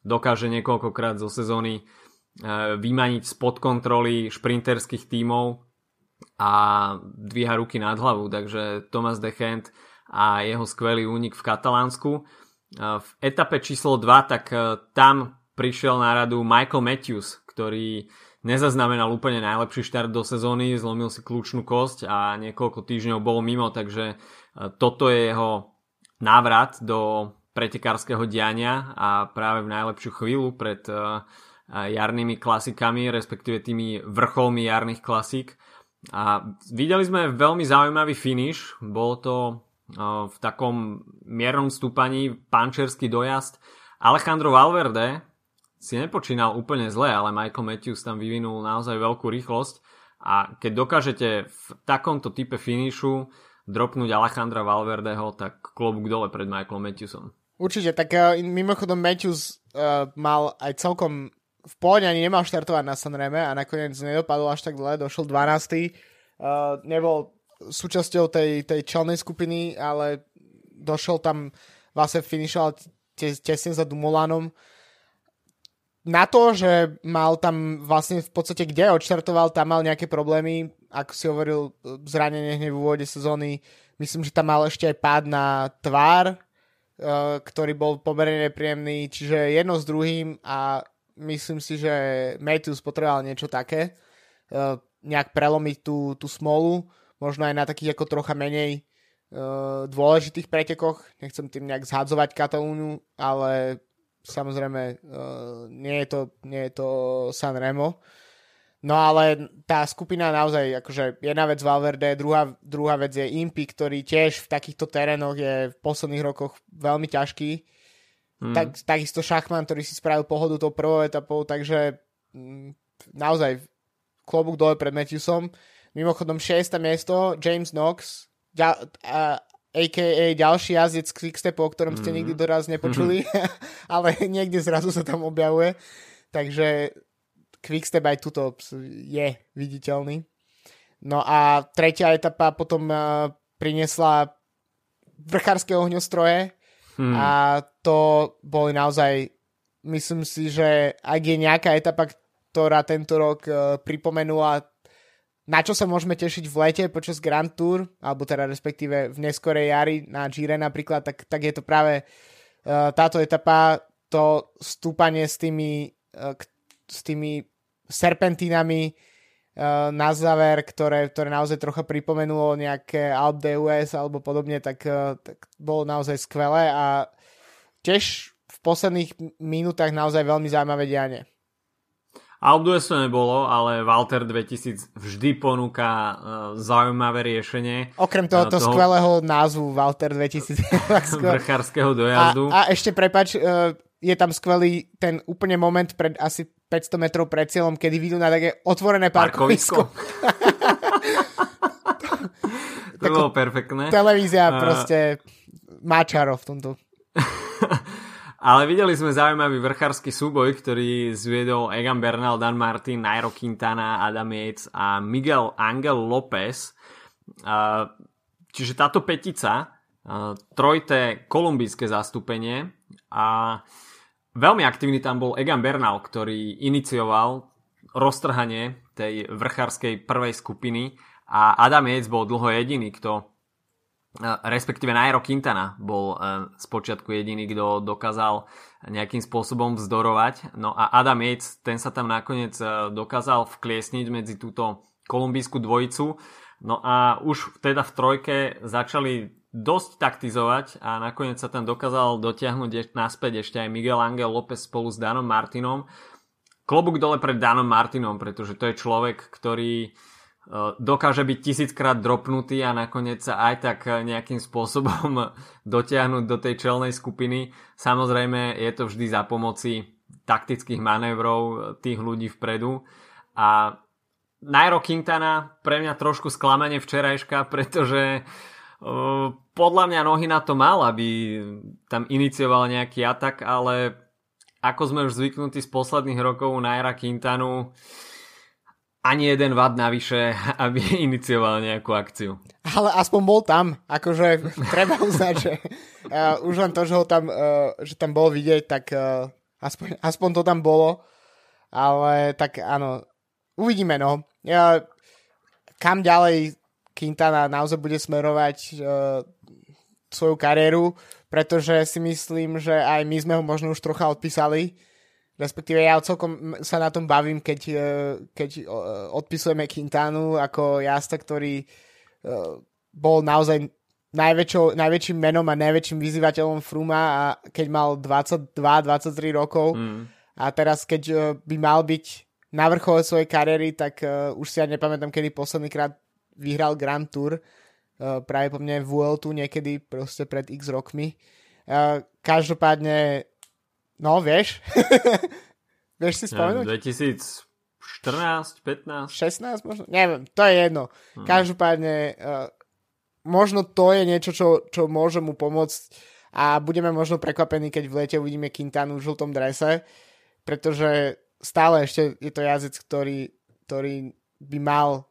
dokáže niekoľkokrát zo sezóny e, vymaniť spod kontroly šprinterských tímov a dvíha ruky nad hlavu, takže Thomas Dechent a jeho skvelý únik v Katalánsku. V etape číslo 2 tak tam prišiel na radu Michael Matthews, ktorý nezaznamenal úplne najlepší štart do sezóny, zlomil si kľúčnú kosť a niekoľko týždňov bol mimo, takže toto je jeho návrat do pretekárskeho diania a práve v najlepšiu chvíľu pred uh, jarnými klasikami, respektíve tými vrcholmi jarných klasík. A videli sme veľmi zaujímavý finish, bolo to uh, v takom miernom stúpaní pančerský dojazd. Alejandro Valverde si nepočínal úplne zle, ale Michael Matthews tam vyvinul naozaj veľkú rýchlosť a keď dokážete v takomto type finishu dropnúť Alejandra Valverdeho, tak klobúk dole pred Michaelom Matthewsom. Určite, tak uh, mimochodom Matthews uh, mal aj celkom v pohode ani nemal štartovať na Sanreme a nakoniec nedopadol až tak dle, došol 12. Uh, nebol súčasťou tej, tej čelnej skupiny, ale došol tam, vlastne finišoval tesne za Dumolanom. Na to, že mal tam vlastne v podstate kde odštartoval, tam mal nejaké problémy, ako si hovoril, zranenie hneď v úvode sezóny. Myslím, že tam mal ešte aj pád na tvár, Eh, ktorý bol pomerne nepríjemný, čiže jedno s druhým a myslím si, že Matthews potreboval niečo také, eh, nejak prelomiť tú, tú smolu, možno aj na takých ako trocha menej dôležitých pretekoch. Nechcem tým nejak zhadzovať Katalúnu, ale samozrejme uh, nie, je to, nie je to San Remo. No ale tá skupina naozaj, akože jedna vec Valverde, druhá, druhá vec je Impi, ktorý tiež v takýchto terénoch je v posledných rokoch veľmi ťažký. Mm. Tak, takisto Šachman, ktorý si spravil pohodu tou prvou etapou, takže m, mm, naozaj klobúk dole pred Matthewsom. Mimochodom 6. miesto, James Knox, ďa, a, a.k.a. ďalší jazdec Quickstepu, o ktorom ste mm. nikdy doraz nepočuli, mm. ale niekde zrazu sa tam objavuje. Takže Quickstep aj tuto je viditeľný. No a tretia etapa potom uh, priniesla vrchárske ohňostroje hmm. a to boli naozaj, myslím si, že ak je nejaká etapa, ktorá tento rok uh, pripomenula na čo sa môžeme tešiť v lete počas Grand Tour, alebo teda respektíve v neskorej jari na Gire napríklad, tak, tak je to práve uh, táto etapa, to stúpanie s tými, uh, s tými serpentínami uh, na záver, ktoré, ktoré naozaj trocha pripomenulo nejaké Alp US alebo podobne, tak, uh, tak bolo naozaj skvelé a tiež v posledných minútach naozaj veľmi zaujímavé dianie. Alp US to nebolo, ale Walter 2000 vždy ponúka uh, zaujímavé riešenie. Okrem tohoto toho... skvelého názvu Walter 2000. vrchárskeho dojazdu. A, a ešte prepač, uh, je tam skvelý ten úplne moment pred asi 500 metrov pred cieľom, kedy vidú na také otvorené parkovisko. to bolo perfektné. Televízia uh... proste má čaro v tomto. Ale videli sme zaujímavý vrchársky súboj, ktorý zviedol Egan Bernal, Dan Martin, Nairo Quintana, Adam Yates a Miguel Angel López. Čiže táto petica, trojté kolumbijské zastúpenie a Veľmi aktívny tam bol Egan Bernal, ktorý inicioval roztrhanie tej vrchárskej prvej skupiny a Adam Yates bol dlho jediný, kto respektíve Nairo Quintana bol z e, počiatku jediný, kto dokázal nejakým spôsobom vzdorovať. No a Adam Yates, ten sa tam nakoniec e, dokázal vkliesniť medzi túto kolumbijskú dvojicu. No a už teda v trojke začali dosť taktizovať a nakoniec sa tam dokázal dotiahnuť naspäť ešte aj Miguel Angel López spolu s Danom Martinom. Klobúk dole pred Danom Martinom, pretože to je človek, ktorý e, dokáže byť tisíckrát dropnutý a nakoniec sa aj tak nejakým spôsobom dotiahnuť do tej čelnej skupiny. Samozrejme je to vždy za pomoci taktických manévrov tých ľudí vpredu a Nairo Quintana pre mňa trošku sklamanie včerajška, pretože uh, podľa mňa nohy na to mal, aby tam inicioval nejaký atak, ale ako sme už zvyknutí z posledných rokov na Era Quintanu, ani jeden vad navyše, aby inicioval nejakú akciu. Ale aspoň bol tam, akože treba uznať, že uh, už len to, že ho tam, uh, že tam bol vidieť, tak uh, aspoň, aspoň to tam bolo, ale tak áno, uvidíme no. Ja, kam ďalej Quintana naozaj bude smerovať uh, svoju kariéru, pretože si myslím, že aj my sme ho možno už trocha odpísali, respektíve ja celkom sa na tom bavím, keď, uh, keď uh, odpisujeme Quintanu ako jazda, ktorý uh, bol naozaj najväčšou, najväčším menom a najväčším vyzývateľom Fruma a keď mal 22-23 rokov mm. a teraz keď by mal byť na vrchole svojej kariéry, tak uh, už si ja nepamätám, kedy posledný krát vyhral Grand Tour uh, práve po mne v Vueltu niekedy proste pred x rokmi. Uh, každopádne no vieš vieš si spomenúť? Ja, 2014, 15 16 možno? Neviem, to je jedno. Hmm. Každopádne uh, možno to je niečo, čo, čo môže mu pomôcť a budeme možno prekvapení, keď v lete uvidíme Quintanu v žltom drese, pretože stále ešte je to jazdec, ktorý, ktorý by mal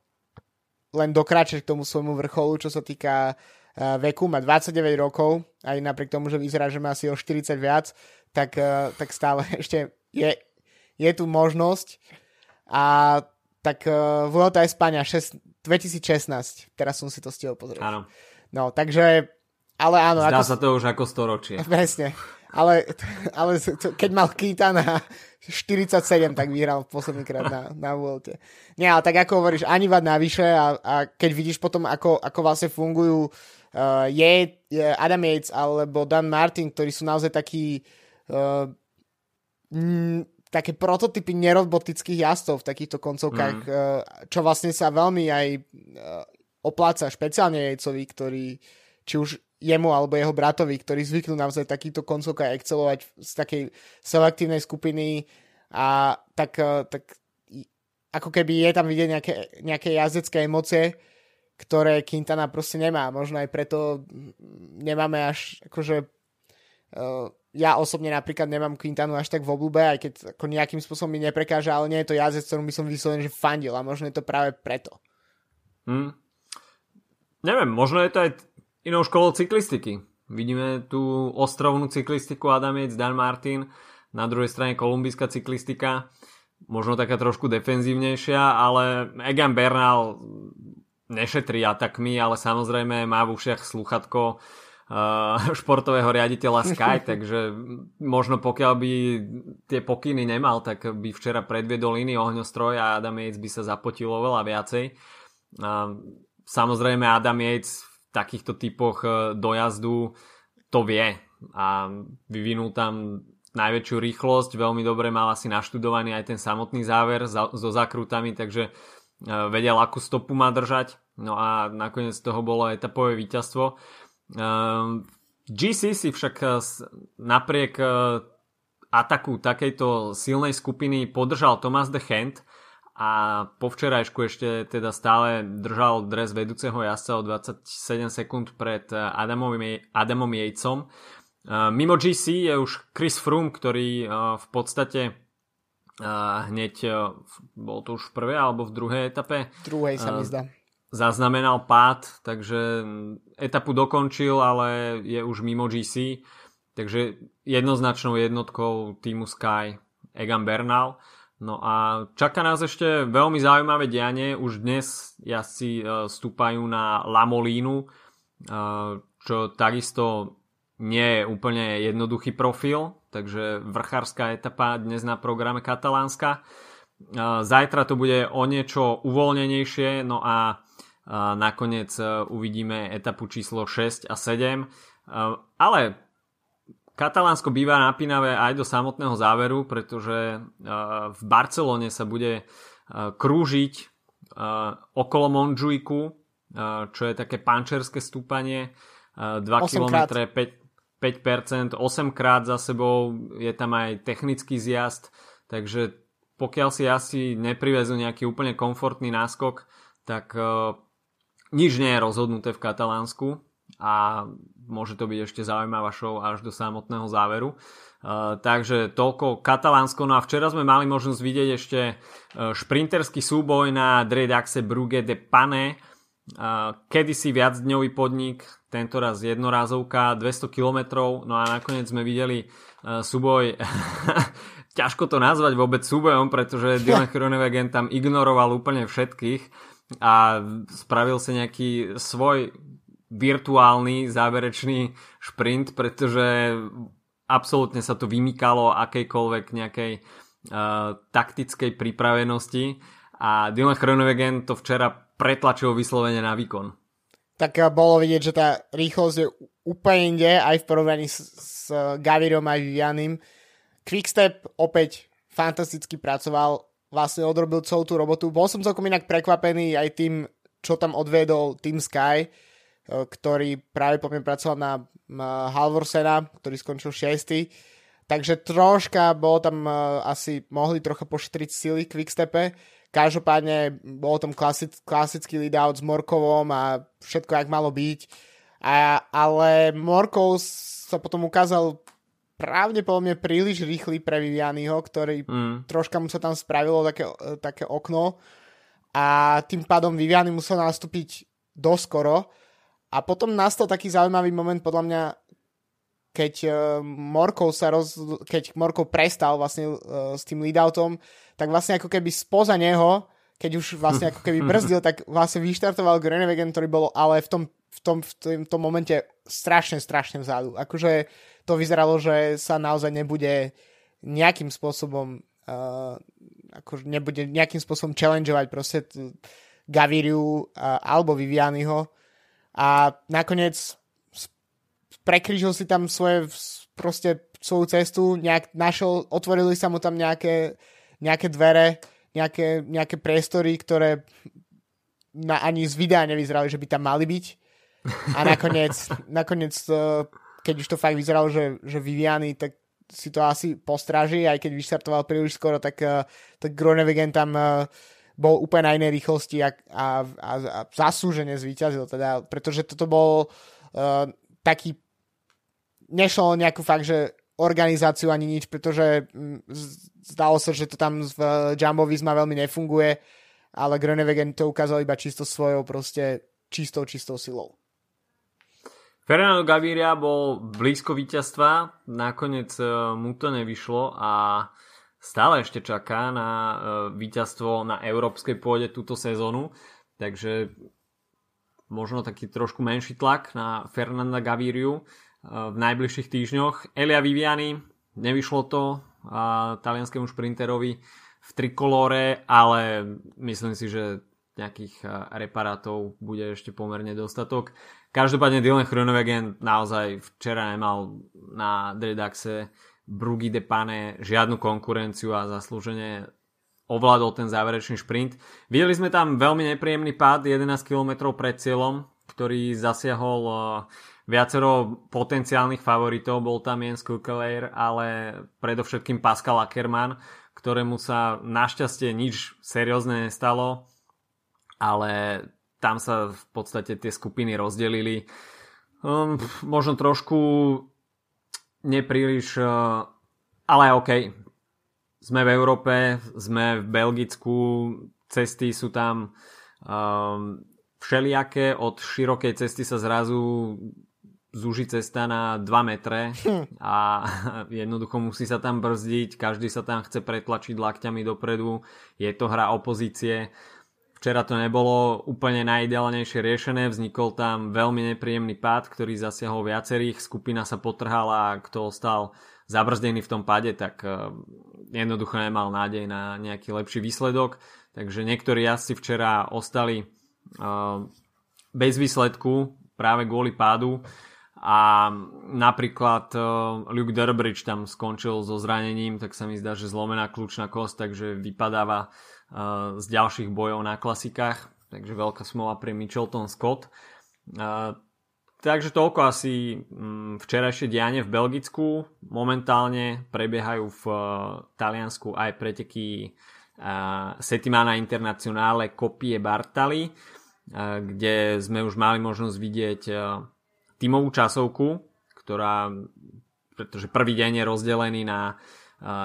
len dokráčať k tomu svojmu vrcholu, čo sa týka uh, veku, má 29 rokov, aj napriek tomu, že vyzerá, že má asi o 40 viac, tak, uh, tak stále ešte je, je tu možnosť a tak uh, Vuelta Espania 2016. Teraz som si to stihol pozrieť. Áno. No, takže, ale áno. Zdá ako... sa to už ako storočie. Presne. Ale, ale keď mal na 47, tak vyhral posledný krát na, na Vuelte. Nie, ale tak ako hovoríš, ani vad navyše a, a keď vidíš potom, ako, ako vlastne fungujú uh, je, je Adam Yates alebo Dan Martin, ktorí sú naozaj takí uh, mm, také prototypy nerobotických jazdcov v takýchto koncovkách, mm. čo vlastne sa veľmi aj eh, opláca špeciálne Jejcovi, ktorý či už jemu alebo jeho bratovi, ktorí zvyknú naozaj takýto koncovkách excelovať z takej selektívnej skupiny a tak, eh, tak ako keby je tam vidieť nejaké, nejaké jazdecké emócie, ktoré Quintana proste nemá. Možno aj preto nemáme až akože uh, ja osobne napríklad nemám Quintanu až tak v oblúbe, aj keď ako nejakým spôsobom mi neprekáža, ale nie je to jazdec, ktorým by som vyslovene, že fandil a možno je to práve preto. Hmm. Neviem, možno je to aj inou školou cyklistiky. Vidíme tú ostrovnú cyklistiku Adamiec, Dan Martin, na druhej strane kolumbijská cyklistika, možno taká trošku defenzívnejšia, ale Egan Bernal nešetrí atakmi, ale samozrejme má v ušiach sluchatko športového riaditeľa Sky, takže možno pokiaľ by tie pokyny nemal, tak by včera predviedol iný ohňostroj a Adam Yates by sa zapotil oveľa viacej. Uh, samozrejme Adam Yates v takýchto typoch uh, dojazdu to vie a vyvinul tam najväčšiu rýchlosť, veľmi dobre mal asi naštudovaný aj ten samotný záver so zakrutami, takže vedel, akú stopu má držať. No a nakoniec toho bolo etapové víťazstvo. Ehm, GC si však eh, napriek eh, ataku takejto silnej skupiny podržal Thomas de Hand a po včerajšku ešte teda stále držal dres vedúceho jazdca o 27 sekúnd pred eh, Adamom, Adamom Jejcom. Mimo GC je už Chris Froome, ktorý v podstate hneď, bol to už v prvej alebo v druhej etape. Druhej sa mi zdá zaznamenal pád, takže etapu dokončil, ale je už mimo GC. Takže jednoznačnou jednotkou týmu Sky Egan Bernal. No a čaká nás ešte veľmi zaujímavé dianie. Už dnes jazdci e, stúpajú na Lamolínu, e, čo takisto nie je úplne jednoduchý profil, takže vrchárska etapa dnes na programe Katalánska. E, zajtra to bude o niečo uvoľnenejšie, no a nakoniec e, uvidíme etapu číslo 6 a 7. E, ale Katalánsko býva napínavé aj do samotného záveru, pretože e, v Barcelone sa bude krúžiť okolo Monžujku, čo je také pančerské stúpanie, 2 km 5, 5%, 8 krát za sebou, je tam aj technický zjazd, takže pokiaľ si asi neprivezú nejaký úplne komfortný náskok, tak nič nie je rozhodnuté v Katalánsku a môže to byť ešte zaujímavá show až do samotného záveru. Uh, takže toľko Katalánsko. No a včera sme mali možnosť vidieť ešte uh, šprinterský súboj na Dredaxe Brugge de Pane. Uh, kedysi viacdňový podnik, tento raz jednorázovka, 200 km. No a nakoniec sme videli uh, súboj ťažko to nazvať vôbec súbojom, pretože Dylan Chronewegen tam ignoroval úplne všetkých a spravil sa nejaký svoj virtuálny záverečný šprint, pretože absolútne sa to vymykalo akejkoľvek nejakej uh, taktickej pripravenosti a Dylan Chronovegen to včera pretlačil vyslovene na výkon. Tak bolo vidieť, že tá rýchlosť je úplne inde aj v porovnaní s, s Gavirom aj Vivianim. Quickstep opäť fantasticky pracoval, vlastne odrobil celú tú robotu. Bol som celkom inak prekvapený aj tým, čo tam odvedol Team Sky, eh, ktorý práve po mne pracoval na, Halvorsena, ktorý skončil 6. Takže troška bolo tam uh, asi, mohli trocha pošetriť sily Quickstepe. Každopádne bol tam klasic, klasický lead-out s Morkovom a všetko, jak malo byť. A, ale Morkov sa potom ukázal pravdepodobne príliš rýchly pre Vivianyho, ktorý mm. troška mu sa tam spravilo také, také okno a tým pádom Viviany musel nastúpiť doskoro a potom nastal taký zaujímavý moment podľa mňa keď uh, Morkov sa roz, keď Morkov prestal vlastne uh, s tým leadoutom, tak vlastne ako keby spoza neho, keď už vlastne ako keby brzdil, tak vlastne vyštartoval Grenewegen, ktorý bol ale v tom, v tom, v tom, tom momente strašne, strašne vzadu. Akože to vyzeralo, že sa naozaj nebude nejakým spôsobom uh, ako nebude nejakým spôsobom challengeovať proste Gaviriu uh, alebo Vivianiho a nakoniec prekryžil si tam svoje proste svoju cestu, nejak našiel, otvorili sa mu tam nejaké, nejaké dvere, nejaké, nejaké priestory, ktoré na, ani z videa nevyzerali, že by tam mali byť. A nakoniec, nakoniec uh, keď už to fakt vyzeralo, že, že Viviany, tak si to asi postráži, aj keď vyštartoval príliš skoro, tak, uh, tak Groenewegen tam uh, bol úplne na inej rýchlosti a, a, a, a zaslúžene zvíťazil, teda, pretože toto bol uh, taký nešlo o nejakú fakt, že organizáciu ani nič, pretože mm, zdalo sa, že to tam v Jumbo Visma veľmi nefunguje, ale Groenewegen to ukázal iba čisto svojou proste čistou, čistou silou. Fernando Gaviria bol blízko víťazstva, nakoniec e, mu to nevyšlo a stále ešte čaká na e, víťazstvo na európskej pôde túto sezónu, takže možno taký trošku menší tlak na Fernanda Gaviriu e, v najbližších týždňoch. Elia Viviani, nevyšlo to a talianskému šprinterovi v trikolóre, ale myslím si, že nejakých reparátov bude ešte pomerne dostatok. Každopádne Dylan Chronovegen naozaj včera nemal na Dredaxe Brugy de Pane žiadnu konkurenciu a zaslúžene ovládol ten záverečný šprint. Videli sme tam veľmi nepríjemný pád 11 km pred cieľom, ktorý zasiahol uh, viacero potenciálnych favoritov. Bol tam Jens Kukeleir, ale predovšetkým Pascal Ackermann, ktorému sa našťastie nič seriózne nestalo, ale tam sa v podstate tie skupiny rozdelili. Um, možno trošku nepríliš, uh, ale OK. Sme v Európe, sme v Belgicku, cesty sú tam um, všelijaké, od širokej cesty sa zrazu zúži cesta na 2 metre hm. a jednoducho musí sa tam brzdiť, každý sa tam chce pretlačiť lakťami dopredu, je to hra opozície Včera to nebolo úplne najideálnejšie riešené, vznikol tam veľmi nepríjemný pád, ktorý zasiahol viacerých, skupina sa potrhala a kto ostal zabrzdený v tom pade, tak eh, jednoducho nemal nádej na nejaký lepší výsledok. Takže niektorí jazdci včera ostali eh, bez výsledku práve kvôli pádu a napríklad uh, Luke Durbridge tam skončil so zranením, tak sa mi zdá, že zlomená kľúčna kost, takže vypadáva z ďalších bojov na klasikách, takže veľká smola pre Michelton Scott. Takže toľko asi mm, včerajšie dianie v Belgicku. Momentálne prebiehajú v e, Taliansku aj preteky e, Settimana Internazionale Kopie Bartali, e, kde sme už mali možnosť vidieť tímovú časovku, ktorá, pretože prvý deň je rozdelený na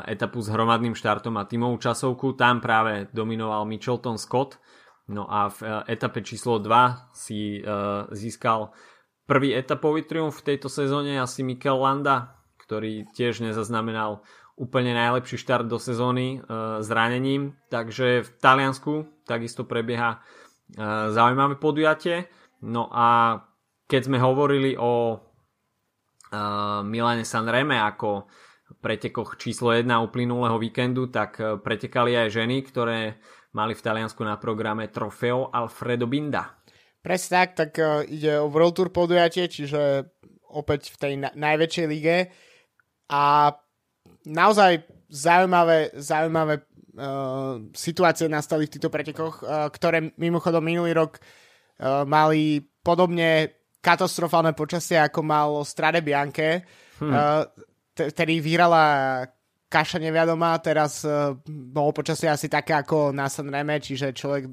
etapu s hromadným štartom a tímovú časovku. Tam práve dominoval Michelton Scott. No a v e, etape číslo 2 si uh, získal prvý etapový triumf v tejto sezóne asi Mikel Landa, ktorý tiež nezaznamenal úplne najlepší štart do sezóny uh, zranením. Takže v Taliansku takisto prebieha zaujímavé podujatie. No a keď sme hovorili o Milane Sanreme ako pretekoch číslo 1 uplynulého víkendu, tak pretekali aj ženy, ktoré mali v Taliansku na programe Trofeo Alfredo Binda. Presne tak, tak ide o World Tour podujatie, čiže opäť v tej na- najväčšej lige a naozaj zaujímavé, zaujímavé uh, situácie nastali v týchto pretekoch, uh, ktoré mimochodom minulý rok uh, mali podobne katastrofálne počasie, ako malo Strade Bianche. Hmm. Uh, tedy vyhrala Kaša neviadomá, teraz uh, bolo počasie asi také ako na Sanreme, čiže človek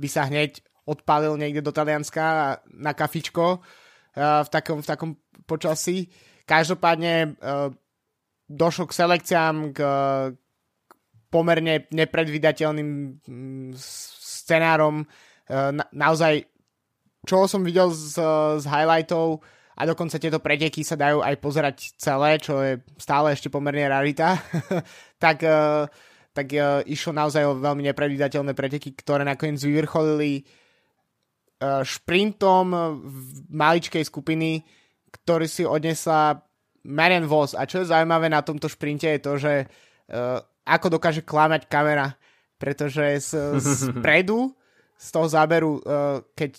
by sa hneď odpálil niekde do Talianska na kafičko uh, v, takom, v takom počasí. Každopádne uh, došlo k selekciám, k, k pomerne nepredvydateľným mm, scenárom. Na, naozaj, čo som videl z, z highlightov, a dokonca tieto preteky sa dajú aj pozerať celé, čo je stále ešte pomerne rarita, tak, uh, tak uh, išlo naozaj o veľmi nepredvídateľné preteky, ktoré nakoniec vyvrcholili uh, šprintom v maličkej skupiny ktorý si odnesla Marian Voss. A čo je zaujímavé na tomto šprinte je to, že ako dokáže klamať kamera, pretože z, spredu, z toho záberu, keď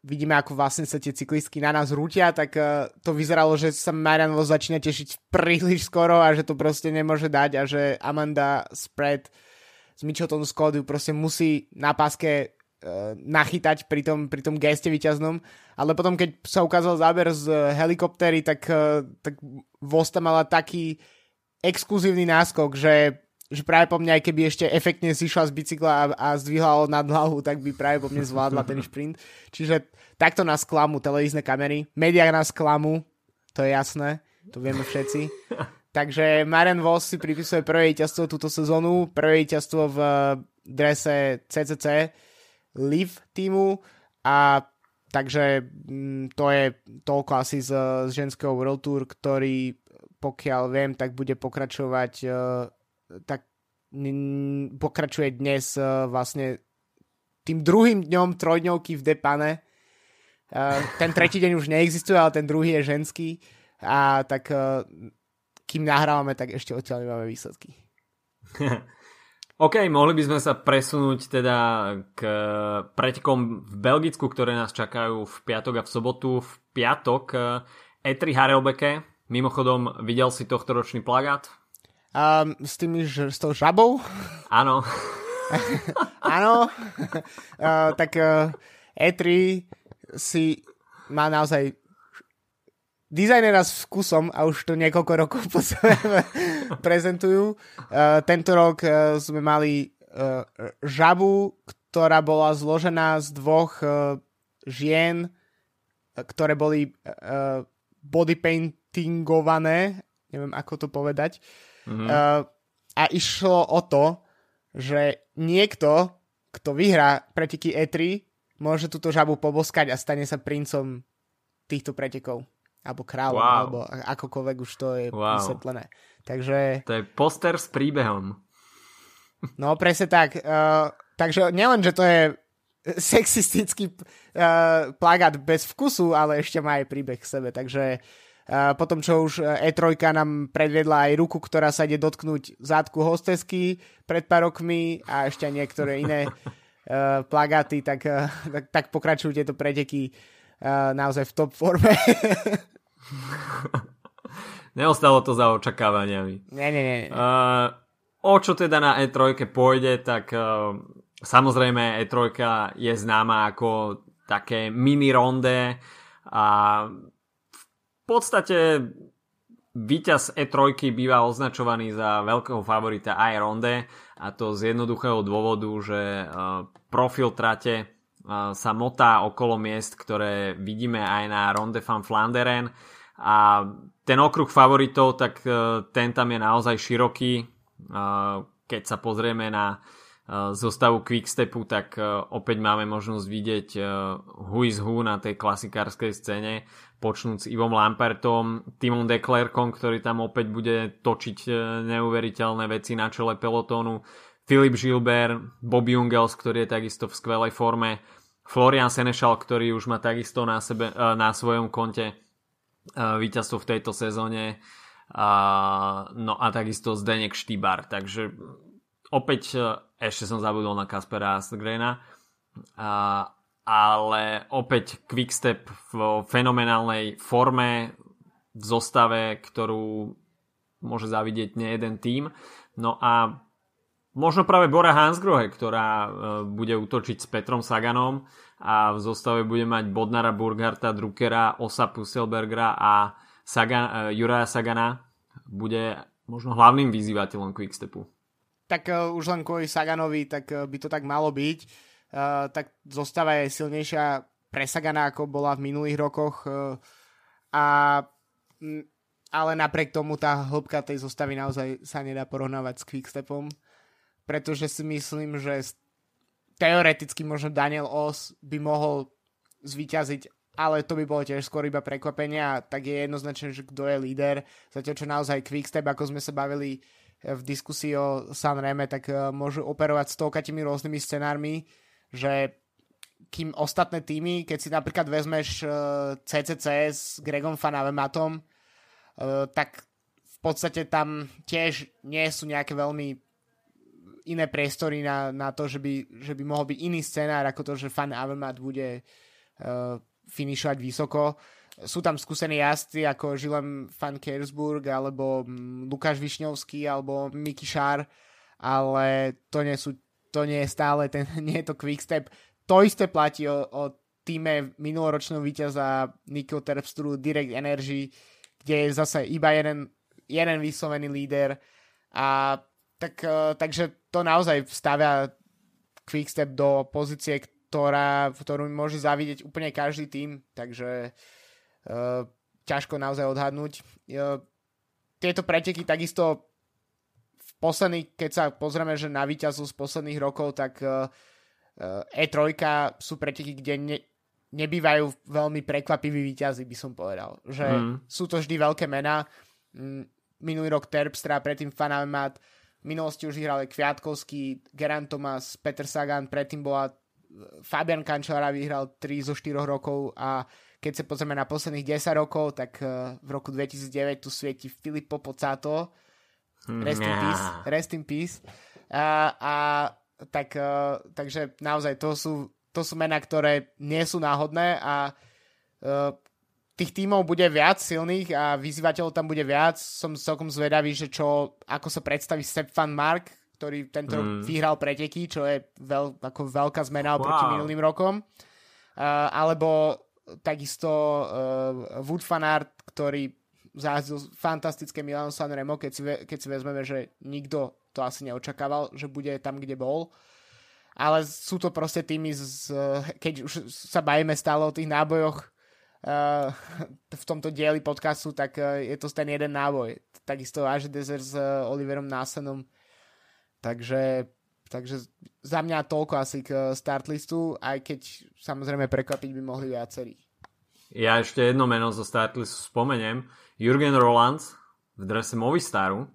vidíme, ako vlastne sa tie cyklistky na nás rútia, tak uh, to vyzeralo, že sa Marian Voss začína tešiť príliš skoro a že to proste nemôže dať a že Amanda Spread z Mitchelton Scott ju proste musí na páske uh, nachytať pri tom, pri tom geste vyťaznom. Ale potom, keď sa ukázal záber z helikoptery, tak, uh, tak Vosta mala taký exkluzívny náskok, že, že práve po mne, aj keby ešte efektne zišla z bicykla a, a zdvihla ho nad hlavu, tak by práve po mne zvládla ten šprint. Čiže takto nás klamú televízne kamery. Media nás klamú, to je jasné, to vieme všetci. Takže Maren Voss si pripisuje prvé víťazstvo túto sezónu, prvé víťazstvo v drese CCC Live týmu a takže mm, to je toľko asi z, z ženského World Tour, ktorý pokiaľ viem, tak bude pokračovať uh, tak pokračuje dnes uh, vlastne tým druhým dňom trojdňovky v Depane. Uh, ten tretí deň už neexistuje, ale ten druhý je ženský a tak uh, kým nahrávame, tak ešte odtiaľ nemáme výsledky. OK, mohli by sme sa presunúť teda k pretekom v Belgicku, ktoré nás čakajú v piatok a v sobotu. V piatok E3 Harelbeke. Mimochodom, videl si tohto ročný plagát? Um, s tým, s tou žabou? Áno. Áno. uh, tak uh, E3 si má naozaj dizajnera s vkusom a už to niekoľko rokov po sebe prezentujú. Uh, tento rok uh, sme mali uh, žabu, ktorá bola zložená z dvoch uh, žien, ktoré boli uh, bodypaintingované, neviem ako to povedať. Mm-hmm. Uh, a išlo o to, že niekto, kto vyhrá preteky E3, môže túto žabu poboskať a stane sa princom týchto pretekov alebo kráľom, wow. alebo akokoľvek už to je wow. vysvetlené. Takže... To je poster s príbehom. No, presne tak. Uh, takže nielen, že to je sexistický uh, plagát bez vkusu, ale ešte má aj príbeh k sebe. Takže uh, potom, čo už E3 nám predviedla aj ruku, ktorá sa ide dotknúť zátku hostesky pred pár rokmi a ešte niektoré iné uh, plagáty, tak, uh, tak, tak pokračujú tieto preteky uh, naozaj v top forme. Neostalo to za očakávaniami. Nie, nie, nie. Uh, o čo teda na E3 pôjde, tak uh, samozrejme E3 je známa ako také mini ronde a podstate víťaz E3 býva označovaný za veľkého favorita aj ronde a to z jednoduchého dôvodu, že uh, profil trate sa motá okolo miest, ktoré vidíme aj na Ronde van Flanderen a ten okruh favoritov, tak e, ten tam je naozaj široký. E, keď sa pozrieme na e, zostavu Quickstepu, tak opäť máme možnosť vidieť is who na tej klasikárskej scéne, počnúť s Ivom Lampertom, Timon Declercom, ktorý tam opäť bude točiť neuveriteľné veci na čele pelotónu, Filip Gilbert, Bob Jungels, ktorý je takisto v skvelej forme Florian Senešal, ktorý už má takisto na, sebe, na svojom konte víťazstvo v tejto sezóne. No a takisto Zdenek Štýbar. Takže opäť ešte som zabudol na Kaspera Astgrena ale opäť Quickstep v fenomenálnej forme, v zostave, ktorú môže zavidieť nejeden tým. No a možno práve Bora Hansgrohe, ktorá e, bude útočiť s Petrom Saganom a v zostave bude mať Bodnara, Burgharta, Druckera, Osa Pusselbergera a Sagan, uh, Juraja Sagana bude možno hlavným vyzývateľom Quickstepu. Tak uh, už len kvôli Saganovi, tak by to tak malo byť tak zostava je silnejšia presaganá, ako bola v minulých rokoch uh, a ale napriek tomu tá hĺbka tej zostavy naozaj sa nedá porovnávať s Quickstepom, pretože si myslím, že teoreticky možno Daniel Os by mohol zvíťaziť, ale to by bolo tiež skôr iba prekvapenie a tak je jednoznačné, že kto je líder. Zatiaľ čo naozaj Quickstep, ako sme sa bavili v diskusii o Sanreme, tak môžu operovať s toľkatými rôznymi scenármi, že kým ostatné týmy, keď si napríklad vezmeš CCC uh, s Gregom Fanavematom, uh, tak v podstate tam tiež nie sú nejaké veľmi iné priestory na, na to, že by, že by mohol byť iný scenár ako to, že Fan Avemat bude uh, finišovať vysoko. Sú tam skúsení jazdci ako Žilem Fan Kersburg alebo um, Lukáš Višňovský alebo Miky Šár, ale to nie sú to nie je stále, ten, nie je to quickstep. To isté platí o, o týme minuloročného víťaza Nico Terpstru Direct Energy, kde je zase iba jeden, jeden vyslovený líder a tak, uh, takže to naozaj stavia Quickstep do pozície, ktorá, ktorú môže zavidieť úplne každý tým, takže uh, ťažko naozaj odhadnúť. Uh, tieto preteky takisto posledný, keď sa pozrieme, že na výťazu z posledných rokov, tak E3 e sú preteky, kde ne, nebývajú veľmi prekvapiví výťazí, by som povedal. Že mm. sú to vždy veľké mená. Mm, minulý rok Terpstra, predtým Fanamat, v minulosti už vyhrali Kviatkovský, Geran Thomas, Peter Sagan, predtým bola Fabian Cancellara vyhral 3 zo 4 rokov a keď sa pozrieme na posledných 10 rokov, tak v roku 2009 tu svieti Filippo Pozzato, Rest in peace. Rest in peace. A, a tak, uh, takže naozaj to sú, to sú mená, ktoré nie sú náhodné a uh, tých tímov bude viac silných a vyzývateľov tam bude viac. Som celkom zvedavý, že čo, ako sa predstaví Stefan Mark, ktorý tento mm. vyhral preteky, čo je veľ, ako veľká zmena wow. oproti minulým rokom. Uh, alebo takisto uh, Wood Fanart, ktorý zájazdil fantastické Milano Sanremo, keď si, keď si vezmeme, že nikto to asi neočakával, že bude tam, kde bol. Ale sú to proste týmy, z, keď už sa bajíme stále o tých nábojoch uh, v tomto dieli podcastu, tak uh, je to ten jeden náboj. Takisto až Desert s uh, Oliverom Násenom. Takže, takže za mňa toľko asi k start listu, aj keď samozrejme prekvapiť by mohli viacerí. Ja ešte jedno meno zo startlistu spomeniem. Jurgen Rolands v drese Movistaru.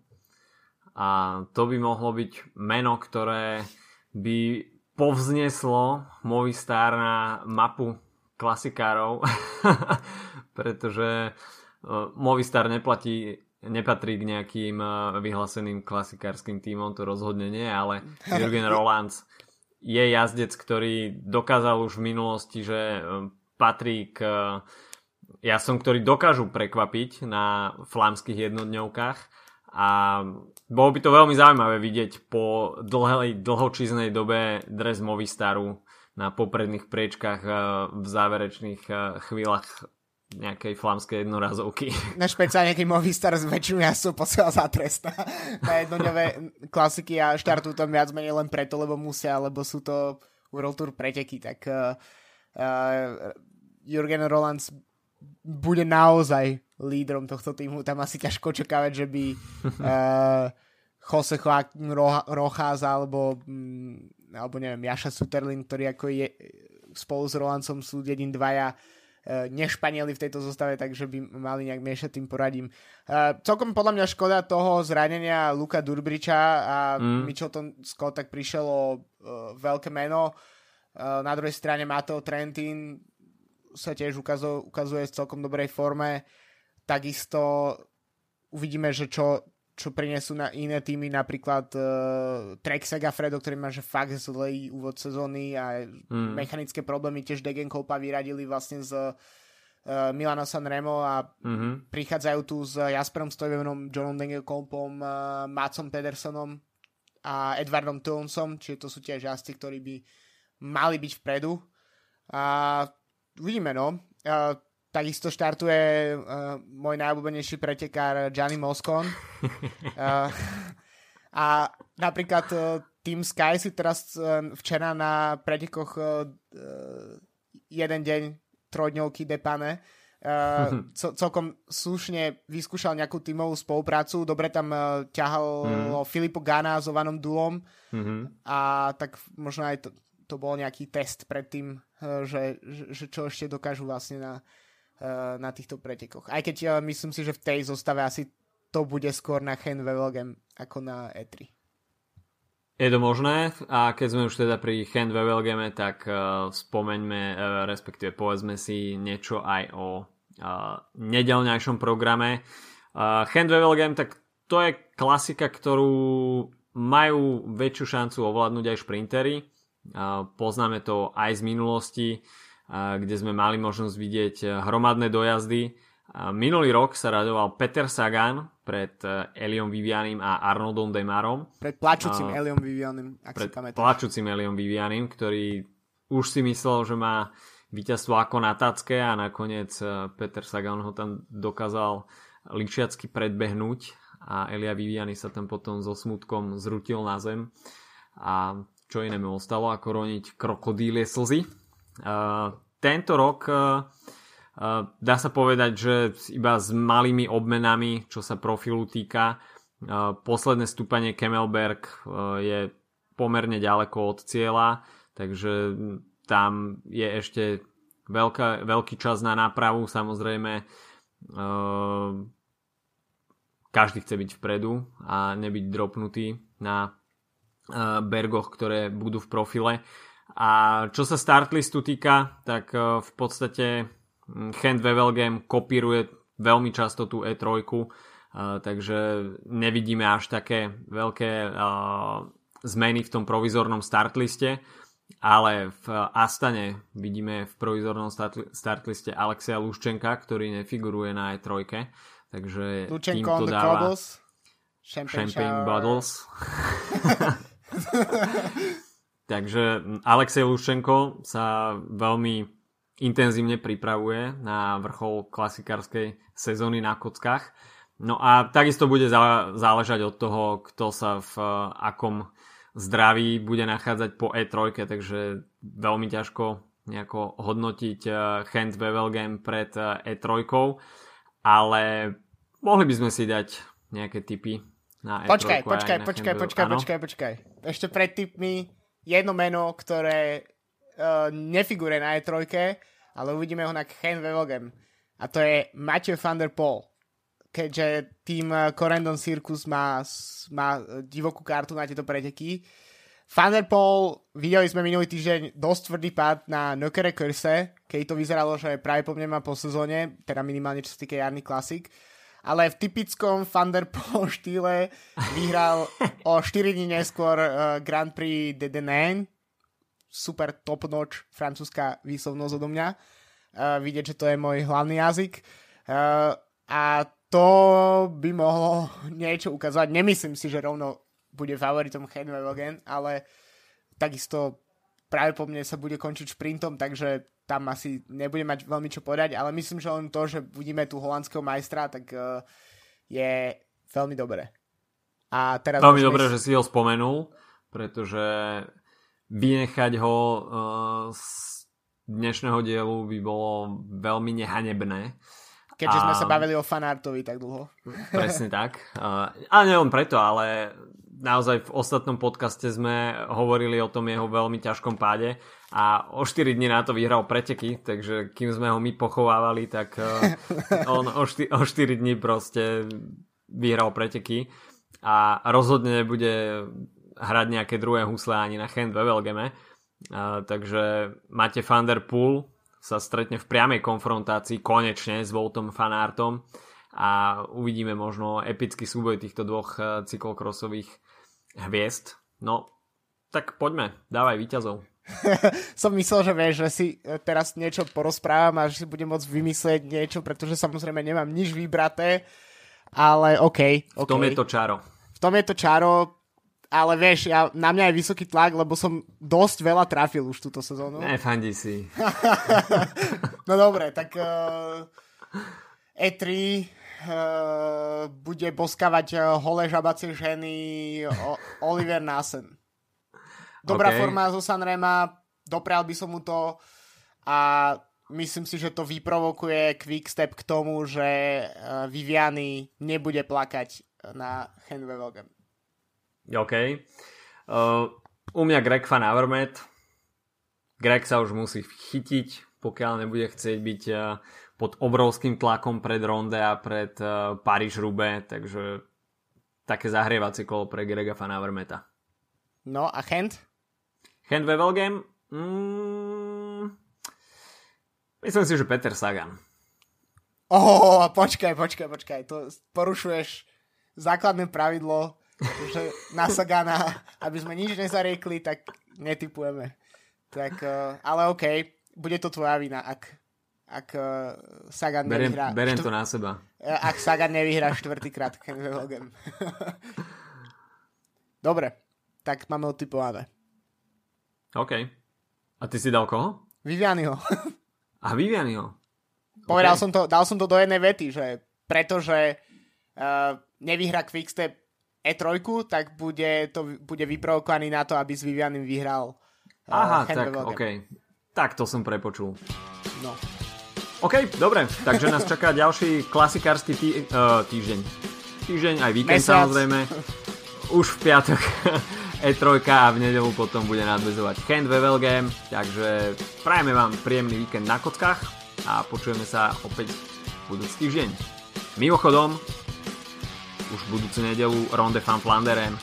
A to by mohlo byť meno, ktoré by povzneslo Movistar na mapu klasikárov, pretože e, Movistar neplatí, nepatrí k nejakým e, vyhláseným klasikárskym tímom, to rozhodne nie, ale Jürgen Rolands je jazdec, ktorý dokázal už v minulosti, že e, patrí k ja som, ktorí dokážu prekvapiť na flámskych jednodňovkách a bolo by to veľmi zaujímavé vidieť po dlhej, dlhočíznej dobe dres Movistaru na popredných priečkách eh, v záverečných eh, chvíľach nejakej flamskej jednorazovky. Na špeciálne nejaký Movistar s väčšinu jazdcov posiela za trest na jednodňové klasiky a štartujú tam viac menej len preto, lebo musia, lebo sú to World Tour preteky, tak uh, uh, Jurgen Rolands bude naozaj lídrom tohto týmu. Tam asi ťažko očakávať, že by uh, Jose Rojas alebo, um, alebo neviem, Jaša Suterlin, ktorý ako je spolu s Rolandcom sú jedin dvaja uh, nešpanieli v tejto zostave, takže by mali nejak miešať tým poradím. Uh, celkom podľa mňa škoda toho zranenia Luka Durbriča a mm. Mitchelton Scott tak prišiel o uh, veľké meno. Na druhej strane Mateo Trentin sa tiež ukazuje, ukazuje v celkom dobrej forme. Takisto uvidíme, že čo, čo prinesú na iné týmy, napríklad uh, Trek Segafredo, ktorý má že fakt zlý úvod sezóny a mm. mechanické problémy tiež Degenkolpa vyradili vlastne z uh, Milano Sanremo a mm-hmm. prichádzajú tu s Jasperom Stojvenom, Johnom Degenkolpom, uh, Matsom Pedersonom a Edwardom Tulunsom, čiže to sú tiež jazdci, ktorí by mali byť vpredu. A uvidíme, no. Uh, takisto štartuje uh, môj najobľúbenejší pretekár Gianni Moscon. uh, a napríklad uh, Team Sky si teraz uh, včera na pretekoch uh, jeden deň trojdňovky Depane Uh, co, celkom slušne vyskúšal nejakú tímovú spoluprácu, dobre tam uh, ťahal mm. Filipo Gana s Ovanom Dulom mm-hmm. a tak možno aj to, to bol nejaký test predtým, uh, že, že čo ešte dokážu vlastne na, uh, na týchto pretekoch. Aj keď uh, myslím si, že v tej zostave asi to bude skôr na Hen Wevelgem ako na E3. Je to možné a keď sme už teda pri Hand Wevelgeme, tak uh, spomeňme, uh, respektíve povedzme si niečo aj o nedelňajšom programe. Handwevel Game, tak to je klasika, ktorú majú väčšiu šancu ovládnuť aj šprintery. Poznáme to aj z minulosti, kde sme mali možnosť vidieť hromadné dojazdy. Minulý rok sa radoval Peter Sagan pred e, Eliom Vivianim a Arnoldom Demarom. Pred plačúcim uh, Eliom Vivianim, ak pred si pamätáš. plačúcim Eliom Vivianim, ktorý už si myslel, že má víťazstvo ako na tacke a nakoniec eh, Peter Sagan ho tam dokázal ličiacky predbehnúť a Elia Viviani sa tam potom so smutkom zrutil na zem a čo iné mu ostalo ako roniť krokodílie slzy. Uh, tento rok uh, uh, dá sa povedať, že iba s malými obmenami, čo sa profilu týka, posledné stúpanie Kemelberg je pomerne ďaleko od cieľa, takže tam je ešte veľká, veľký čas na nápravu, samozrejme každý chce byť vpredu a nebyť dropnutý na bergoch, ktoré budú v profile. A čo sa startlistu týka, tak uh, v podstate Hand Wevelgem kopíruje veľmi často tú E3, uh, takže nevidíme až také veľké zmeny v tom provizornom startliste ale v Astane vidíme v provizornom startliste Alexia Luščenka, ktorý nefiguruje na E3, takže tým to dáva Champagne, Champagne Bottles. takže Alexej Luščenko sa veľmi intenzívne pripravuje na vrchol klasikárskej sezóny na kockách. No a takisto bude záležať od toho, kto sa v akom zdraví bude nachádzať po E3, takže veľmi ťažko nejako hodnotiť Hand Bevel Game pred E3, eh, e ale mohli by sme si dať nejaké tipy na E3. Počkaj, počkaj, počkaj, počkaj, počkaj, počkaj. Ešte pred tipmi jedno meno, ktoré uh, nefiguruje na E3, ale uvidíme ho na Bevel Game. A to je Matthew van der Poel keďže tým eh, Corendon Circus má, má divokú kartu na tieto preteky. Thunderpool, videli sme minulý týždeň dosť tvrdý pád na Nokere Curse, keď to vyzeralo, že práve po mne má po sezóne, teda minimálne čo sa týka jarný klasik. Ale v typickom Thunderpool štýle vyhral o 4 dní neskôr uh, Grand Prix de Denain. Super top notch francúzska výslovnosť odo mňa. Uh, vidieť, že to je môj hlavný jazyk. Uh, a to by mohlo niečo ukázať. Nemyslím si, že rovno bude favoritom Henry Logan, ale takisto práve po mne sa bude končiť šprintom, takže tam asi nebude mať veľmi čo povedať, ale myslím, že len to, že budeme tu holandského majstra, tak uh, je veľmi dobré. A teraz veľmi dobré, že si ho spomenul, pretože vynechať ho uh, z dnešného dielu by bolo veľmi nehanebné. Keďže a... sme sa bavili o fanartovi tak dlho. Presne tak. Uh, a nielen preto, ale naozaj v ostatnom podcaste sme hovorili o tom jeho veľmi ťažkom páde a o 4 dní na to vyhral preteky, takže kým sme ho my pochovávali, tak uh, on o 4, o 4 dní proste vyhral preteky a rozhodne nebude hrať nejaké druhé husle ani na Hand Wevelgeme. takže máte Van Der Poel, sa stretne v priamej konfrontácii konečne s Voltom Fanartom a uvidíme možno epický súboj týchto dvoch uh, cyklokrosových hviezd. No, tak poďme, dávaj víťazov. som myslel, že vieš, že si e, teraz niečo porozprávam a že si budem môcť vymyslieť niečo, pretože samozrejme nemám nič vybraté, ale OK. V tom okay. je to čaro. V tom je to čaro, ale vieš, ja, na mňa je vysoký tlak, lebo som dosť veľa trafil už túto sezónu. Nefandi si. no dobre, tak uh, E3 uh, bude boskavať uh, holé žabacie ženy o, Oliver Nassen. Dobrá okay. forma zo Sanrema, doprial by som mu to a myslím si, že to vyprovokuje Quickstep k tomu, že uh, Viviany nebude plakať na Henvevelgem. OK. Uh, u mňa Greg Van Avermaet. Greg sa už musí chytiť, pokiaľ nebude chcieť byť uh, pod obrovským tlakom pred Ronde a pred uh, Paríž-Roubaix, takže také zahrievacie kolo pre Grega Van Avermaeta. No a Hent? Hent Wevelgem? Mm, myslím si, že Peter Sagan. Oh, počkaj, počkaj, počkaj. To porušuješ základné pravidlo že na Sagana, aby sme nič nezariekli, tak netypujeme. Tak, uh, ale OK, bude to tvoja vina, ak, ak uh, Sagan beriem, nevyhrá. Beriem štvr... to na seba. Uh, ak Sagan nevyhrá štvrtýkrát Hogan. Dobre, tak máme odtypované. OK. A ty si dal koho? Vivianiho. A Vivianiho. Povedal okay. som to, dal som to do jednej vety, že pretože uh, nevyhrá Quickstep E3, tak bude, to bude vyprovokovaný na to, aby s Vivianem vyhral uh, Aha, tak, OK. Tak to som prepočul. No. OK, dobre, takže nás čaká ďalší klasikársky tý, uh, týždeň. Týždeň, aj víkend Mesiac. samozrejme. Už v piatok E3 a v nedelu potom bude nadvezovať Hand Wevelgem, takže prajeme vám príjemný víkend na kockách a počujeme sa opäť budúci týždeň. Mimochodom, už budúcu nedelu Ronde van Flanderen.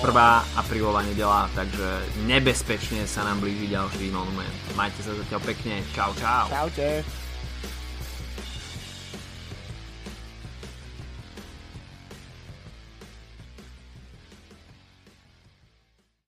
Prvá aprílová nedela, takže nebezpečne sa nám blíži ďalší monument. Majte sa zatiaľ pekne. Čau, čau. Čaute.